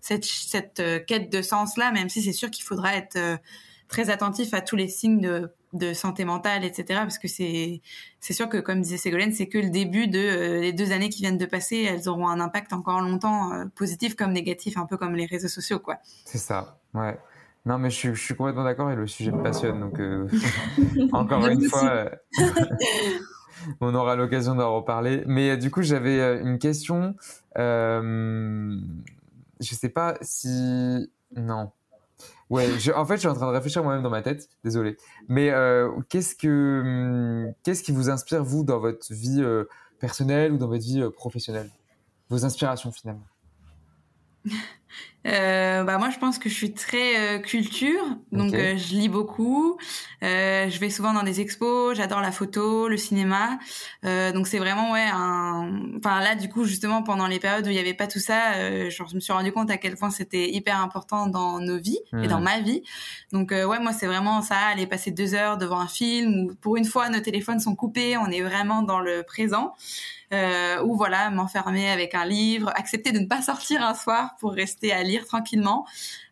S11: cette cette quête de sens là, même si c'est sûr qu'il faudra être très attentif à tous les signes de, de santé mentale, etc. Parce que c'est c'est sûr que, comme disait Ségolène, c'est que le début de euh, les deux années qui viennent de passer. Elles auront un impact encore longtemps, euh, positif comme négatif, un peu comme les réseaux sociaux, quoi.
S10: C'est ça, ouais. Non, mais je suis, je suis complètement d'accord et le sujet me passionne. Donc, euh, encore une fois, on aura l'occasion d'en reparler. Mais du coup, j'avais une question. je sais pas si. Non. Ouais, en fait, je suis en train de réfléchir moi-même dans ma tête. Désolé. Mais euh, qu'est-ce que hum, qu'est-ce qui vous inspire vous dans votre vie euh, personnelle ou dans votre vie euh, professionnelle? Vos inspirations finalement.
S11: Euh, bah moi je pense que je suis très euh, culture donc euh, je lis beaucoup. Je vais souvent dans des expos j'adore la photo le cinéma. Donc c'est vraiment ouais un enfin là du coup justement pendant les périodes où il y avait pas tout ça genre, je me suis rendu compte à quel point c'était hyper important dans nos vies et dans ma vie. Donc ouais moi c'est vraiment ça aller passer deux heures devant un film où pour une fois nos téléphones sont coupés on est vraiment dans le présent. Euh, ou voilà m'enfermer avec un livre, accepter de ne pas sortir un soir pour rester à lire tranquillement.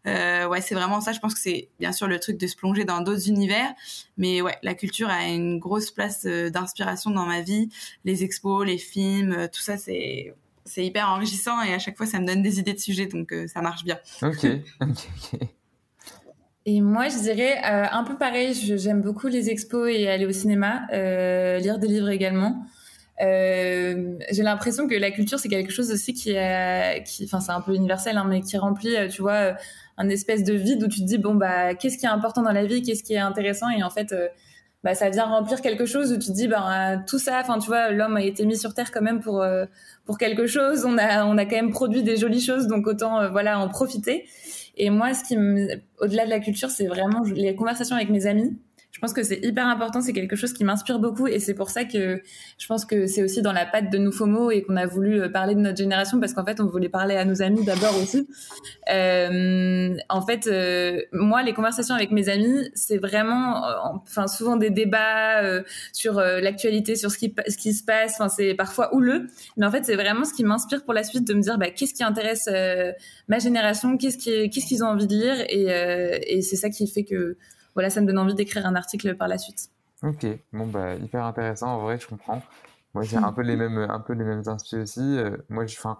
S11: Euh, ouais, c'est vraiment ça. Je pense que c'est bien sûr le truc de se plonger dans d'autres univers, mais ouais, la culture a une grosse place euh, d'inspiration dans ma vie. Les expos, les films, euh, tout ça, c'est c'est hyper enrichissant et à chaque fois ça me donne des idées de sujets, donc euh, ça marche bien.
S10: Ok, ok, ok.
S4: Et moi, je dirais un peu pareil. J'aime beaucoup les expos et aller au cinéma, lire des livres également. Euh, j'ai l'impression que la culture c'est quelque chose aussi qui est, qui, enfin c'est un peu universel, hein, mais qui remplit, euh, tu vois, euh, un espèce de vide où tu te dis bon bah qu'est-ce qui est important dans la vie, qu'est-ce qui est intéressant, et en fait, bah ça vient remplir quelque chose où tu te dis bah tout ça, enfin tu vois, l'homme a été mis sur terre quand même pour pour quelque chose, on a on a quand même produit des jolies choses, donc autant voilà en profiter. Et moi, ce qui au-delà de la culture, c'est vraiment les conversations avec mes amis je pense que c'est hyper important, c'est quelque chose qui m'inspire beaucoup et c'est pour ça que je pense que c'est aussi dans la patte de nous FOMO et qu'on a voulu euh, parler de notre génération parce qu'en fait on voulait parler à nos amis d'abord aussi. Euh, en fait, euh, moi les conversations avec mes amis, c'est vraiment, euh, enfin souvent des débats euh, sur l'actualité, sur ce qui, ce qui se passe. Enfin c'est parfois houleux, mais en fait c'est vraiment ce qui m'inspire pour la suite de me dire bah, qu'est-ce qui intéresse ma génération, qu'est-ce qui, qu'est-ce qu'ils ont envie de lire? Et, et c'est ça qui fait que voilà, ça me donne envie d'écrire un article par la suite.
S10: Ok, bon bah hyper intéressant. En vrai, je comprends. Moi, j'ai un peu les mêmes, un peu les mêmes inspirations aussi. Euh, moi, je, enfin,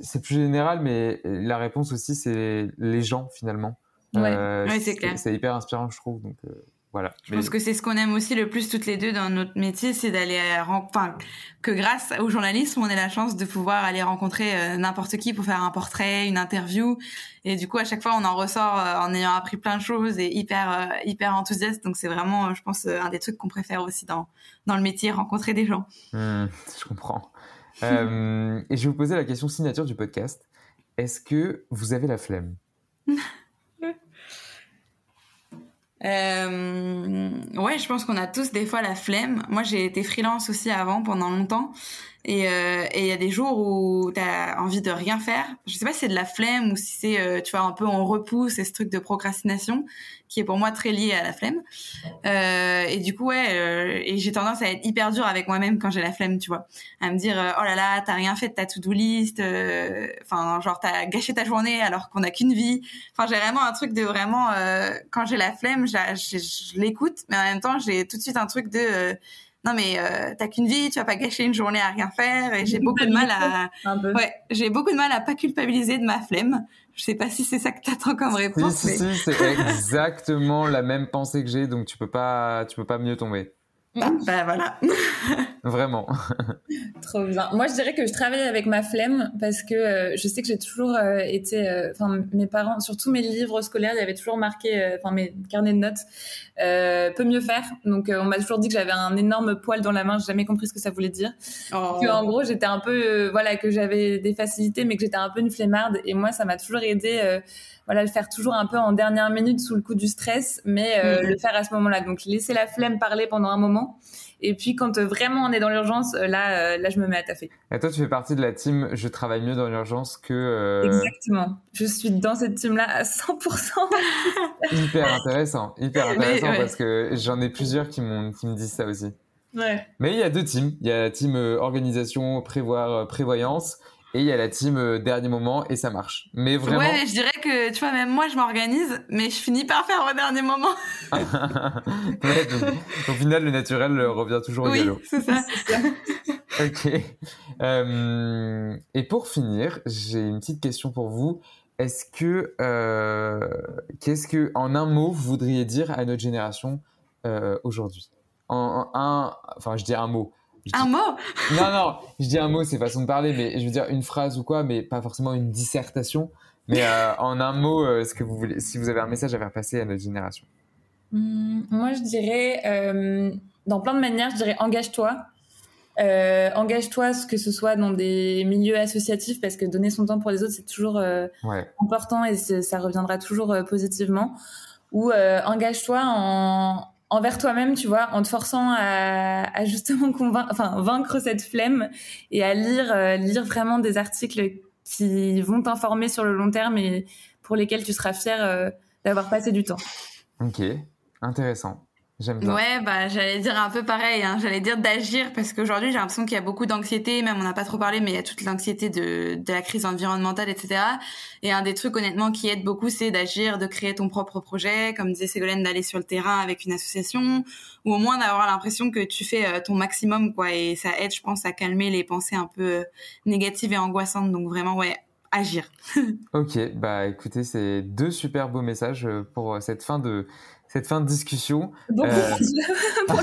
S10: c'est plus général, mais la réponse aussi, c'est les gens finalement.
S11: Ouais, euh, c'est clair.
S10: C'est hyper inspirant, je trouve. Donc, euh, voilà.
S11: Je pense que c'est ce qu'on aime aussi le plus toutes les deux dans notre métier, c'est d'aller, enfin, que grâce au journalisme, on ait la chance de pouvoir aller rencontrer euh, n'importe qui pour faire un portrait, une interview, et du coup à chaque fois on en ressort euh, en ayant appris plein de choses et hyper euh, hyper enthousiaste. Donc c'est vraiment, je pense, un des trucs qu'on préfère aussi dans dans le métier, rencontrer des gens.
S10: Mmh, je comprends. et je vais vous poser la question signature du podcast. Est-ce que vous avez la flemme?
S11: Euh, ouais, je pense qu'on a tous des fois la flemme. Moi, j'ai été freelance aussi avant pendant longtemps. Et euh, il y a des jours où tu as envie de rien faire. Je sais pas si c'est de la flemme ou si c'est, euh, tu vois, un peu on repousse et ce truc de procrastination qui est pour moi très lié à la flemme. Euh, et du coup, ouais, euh, et j'ai tendance à être hyper dure avec moi-même quand j'ai la flemme, tu vois. À me dire, oh là là, t'as rien fait de ta to-do list. Enfin, genre, t'as gâché ta journée alors qu'on a qu'une vie. Enfin, j'ai vraiment un truc de vraiment, quand j'ai la flemme, je l'écoute, mais en même temps, j'ai tout de suite un truc de non mais euh, t'as qu'une vie, tu vas pas gâcher une journée à rien faire et j'ai beaucoup de mal à ouais, j'ai beaucoup de mal à pas culpabiliser de ma flemme. Je sais pas si c'est ça que t'attends comme réponse.
S10: Si, si, c'est exactement la même pensée que j'ai, donc tu peux pas, tu peux pas mieux tomber.
S11: Bah, bah voilà.
S10: Vraiment.
S4: Trop bien. Moi, je dirais que je travaille avec ma flemme parce que euh, je sais que j'ai toujours euh, été, euh, enfin, mes parents, surtout mes livres scolaires, il y avait toujours marqué, enfin, mes carnets de notes, peut mieux faire. Donc, on m'a toujours dit que j'avais un énorme poil dans la main. J'ai jamais compris ce que ça voulait dire. Oh. Que, en gros, j'étais un peu, voilà, que j'avais des facilités, mais que j'étais un peu une flemmarde. Et moi, ça m'a toujours aidé voilà, le faire toujours un peu en dernière minute sous le coup du stress, mais euh, mhm. le faire à ce moment-là. Donc laisser la flemme parler pendant un moment. Et puis quand euh, vraiment on est dans l'urgence, euh, là, là, je me mets à taffer.
S10: Et toi, tu fais partie de la team Je travaille mieux dans l'urgence que.
S4: Exactement. Je suis dans cette team-là à 100%.
S10: hyper intéressant, hyper intéressant parce que j'en ai plusieurs qui, m'ont, qui me disent ça aussi.
S4: Ouais.
S10: Mais il y a deux teams. Il y a la team organisation, prévoir, prévoyance et il y a la team euh, dernier moment et ça marche. Mais vraiment.
S11: Ouais, je dirais que tu vois, même moi je m'organise, mais je finis par faire au dernier moment.
S10: au final, le naturel revient toujours au
S11: oui,
S10: galop.
S11: c'est ça.
S10: ok. Euh, et pour finir, j'ai une petite question pour vous. Est-ce que, euh, qu'est-ce que, en un mot, vous voudriez dire à notre génération aujourd'hui? En, un, enfin, je dis un mot.
S11: Un mot
S10: Non, non, je dis un mot, c'est façon de parler, mais je veux dire une phrase ou quoi, mais pas forcément une dissertation. Mais euh, en un mot, euh, ce que vous voulez, si vous avez un message à faire passer à notre génération.
S4: Hmm, moi, je dirais, euh, dans plein de manières, je dirais engage-toi. engage-toi, que ce soit dans des milieux associatifs, parce que donner son temps pour les autres, c'est toujours important et ça reviendra toujours positivement. Ou engage-toi en, envers toi-même, tu vois, en te forçant à, justement convaincre, enfin, vaincre cette flemme et à lire, euh, lire vraiment des articles qui vont t'informer sur le long terme et pour lesquels tu seras fier euh, d'avoir passé du temps.
S10: Ok, intéressant. J'aime bien.
S11: Ouais, bah j'allais dire un peu pareil. Hein. J'allais dire d'agir parce qu'aujourd'hui j'ai l'impression qu'il y a beaucoup d'anxiété. Même on n'a pas trop parlé, mais il y a toute l'anxiété de, de la crise environnementale, etc. Et un des trucs honnêtement qui aide beaucoup, c'est d'agir, de créer ton propre projet, comme disait Ségolène, d'aller sur le terrain avec une association, ou au moins d'avoir l'impression que tu fais euh, ton maximum, quoi. Et ça aide, je pense, à calmer les pensées un peu euh, négatives et angoissantes. Donc vraiment, ouais, agir.
S10: ok, bah écoutez, c'est deux super beaux messages euh, pour cette fin de cette fin de discussion.
S4: Euh...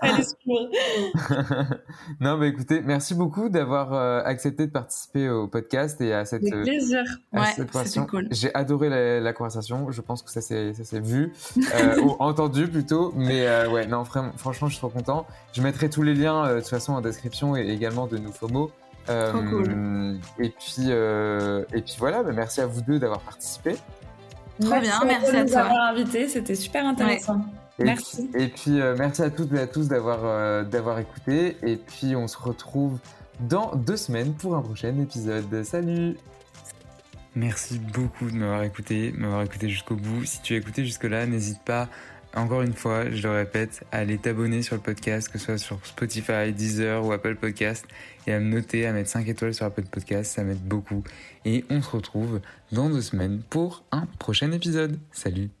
S4: Allez,
S10: non, bah écoutez, merci beaucoup d'avoir euh, accepté de participer au podcast et à cette,
S4: Avec plaisir.
S10: À
S11: ouais,
S10: cette conversation.
S11: Cool.
S10: J'ai adoré la, la, conversation. Je pense que ça s'est vu euh, ou entendu plutôt. Mais euh, ouais, non, franchement, je suis trop content. Je mettrai tous les liens de toute façon en description et également de nous FOMO.
S11: Trop cool.
S10: Et puis, et puis voilà, bah, merci à vous deux d'avoir participé.
S11: Très bien, merci à
S4: toi. d'avoir invité, c'était super intéressant.
S10: Et
S4: merci.
S10: Puis, et puis euh, merci à toutes et à tous d'avoir euh, d'avoir écouté. Et puis on se retrouve dans deux semaines pour un prochain épisode. Salut Merci beaucoup de m'avoir écouté, m'avoir écouté jusqu'au bout. Si tu as écouté jusque-là, n'hésite pas, encore une fois, je le répète, à aller t'abonner sur le podcast, que ce soit sur Spotify, Deezer ou Apple Podcast, et à me noter, à mettre 5 étoiles sur Apple Podcast, ça m'aide beaucoup. Et on se retrouve dans deux semaines pour un prochain épisode. Salut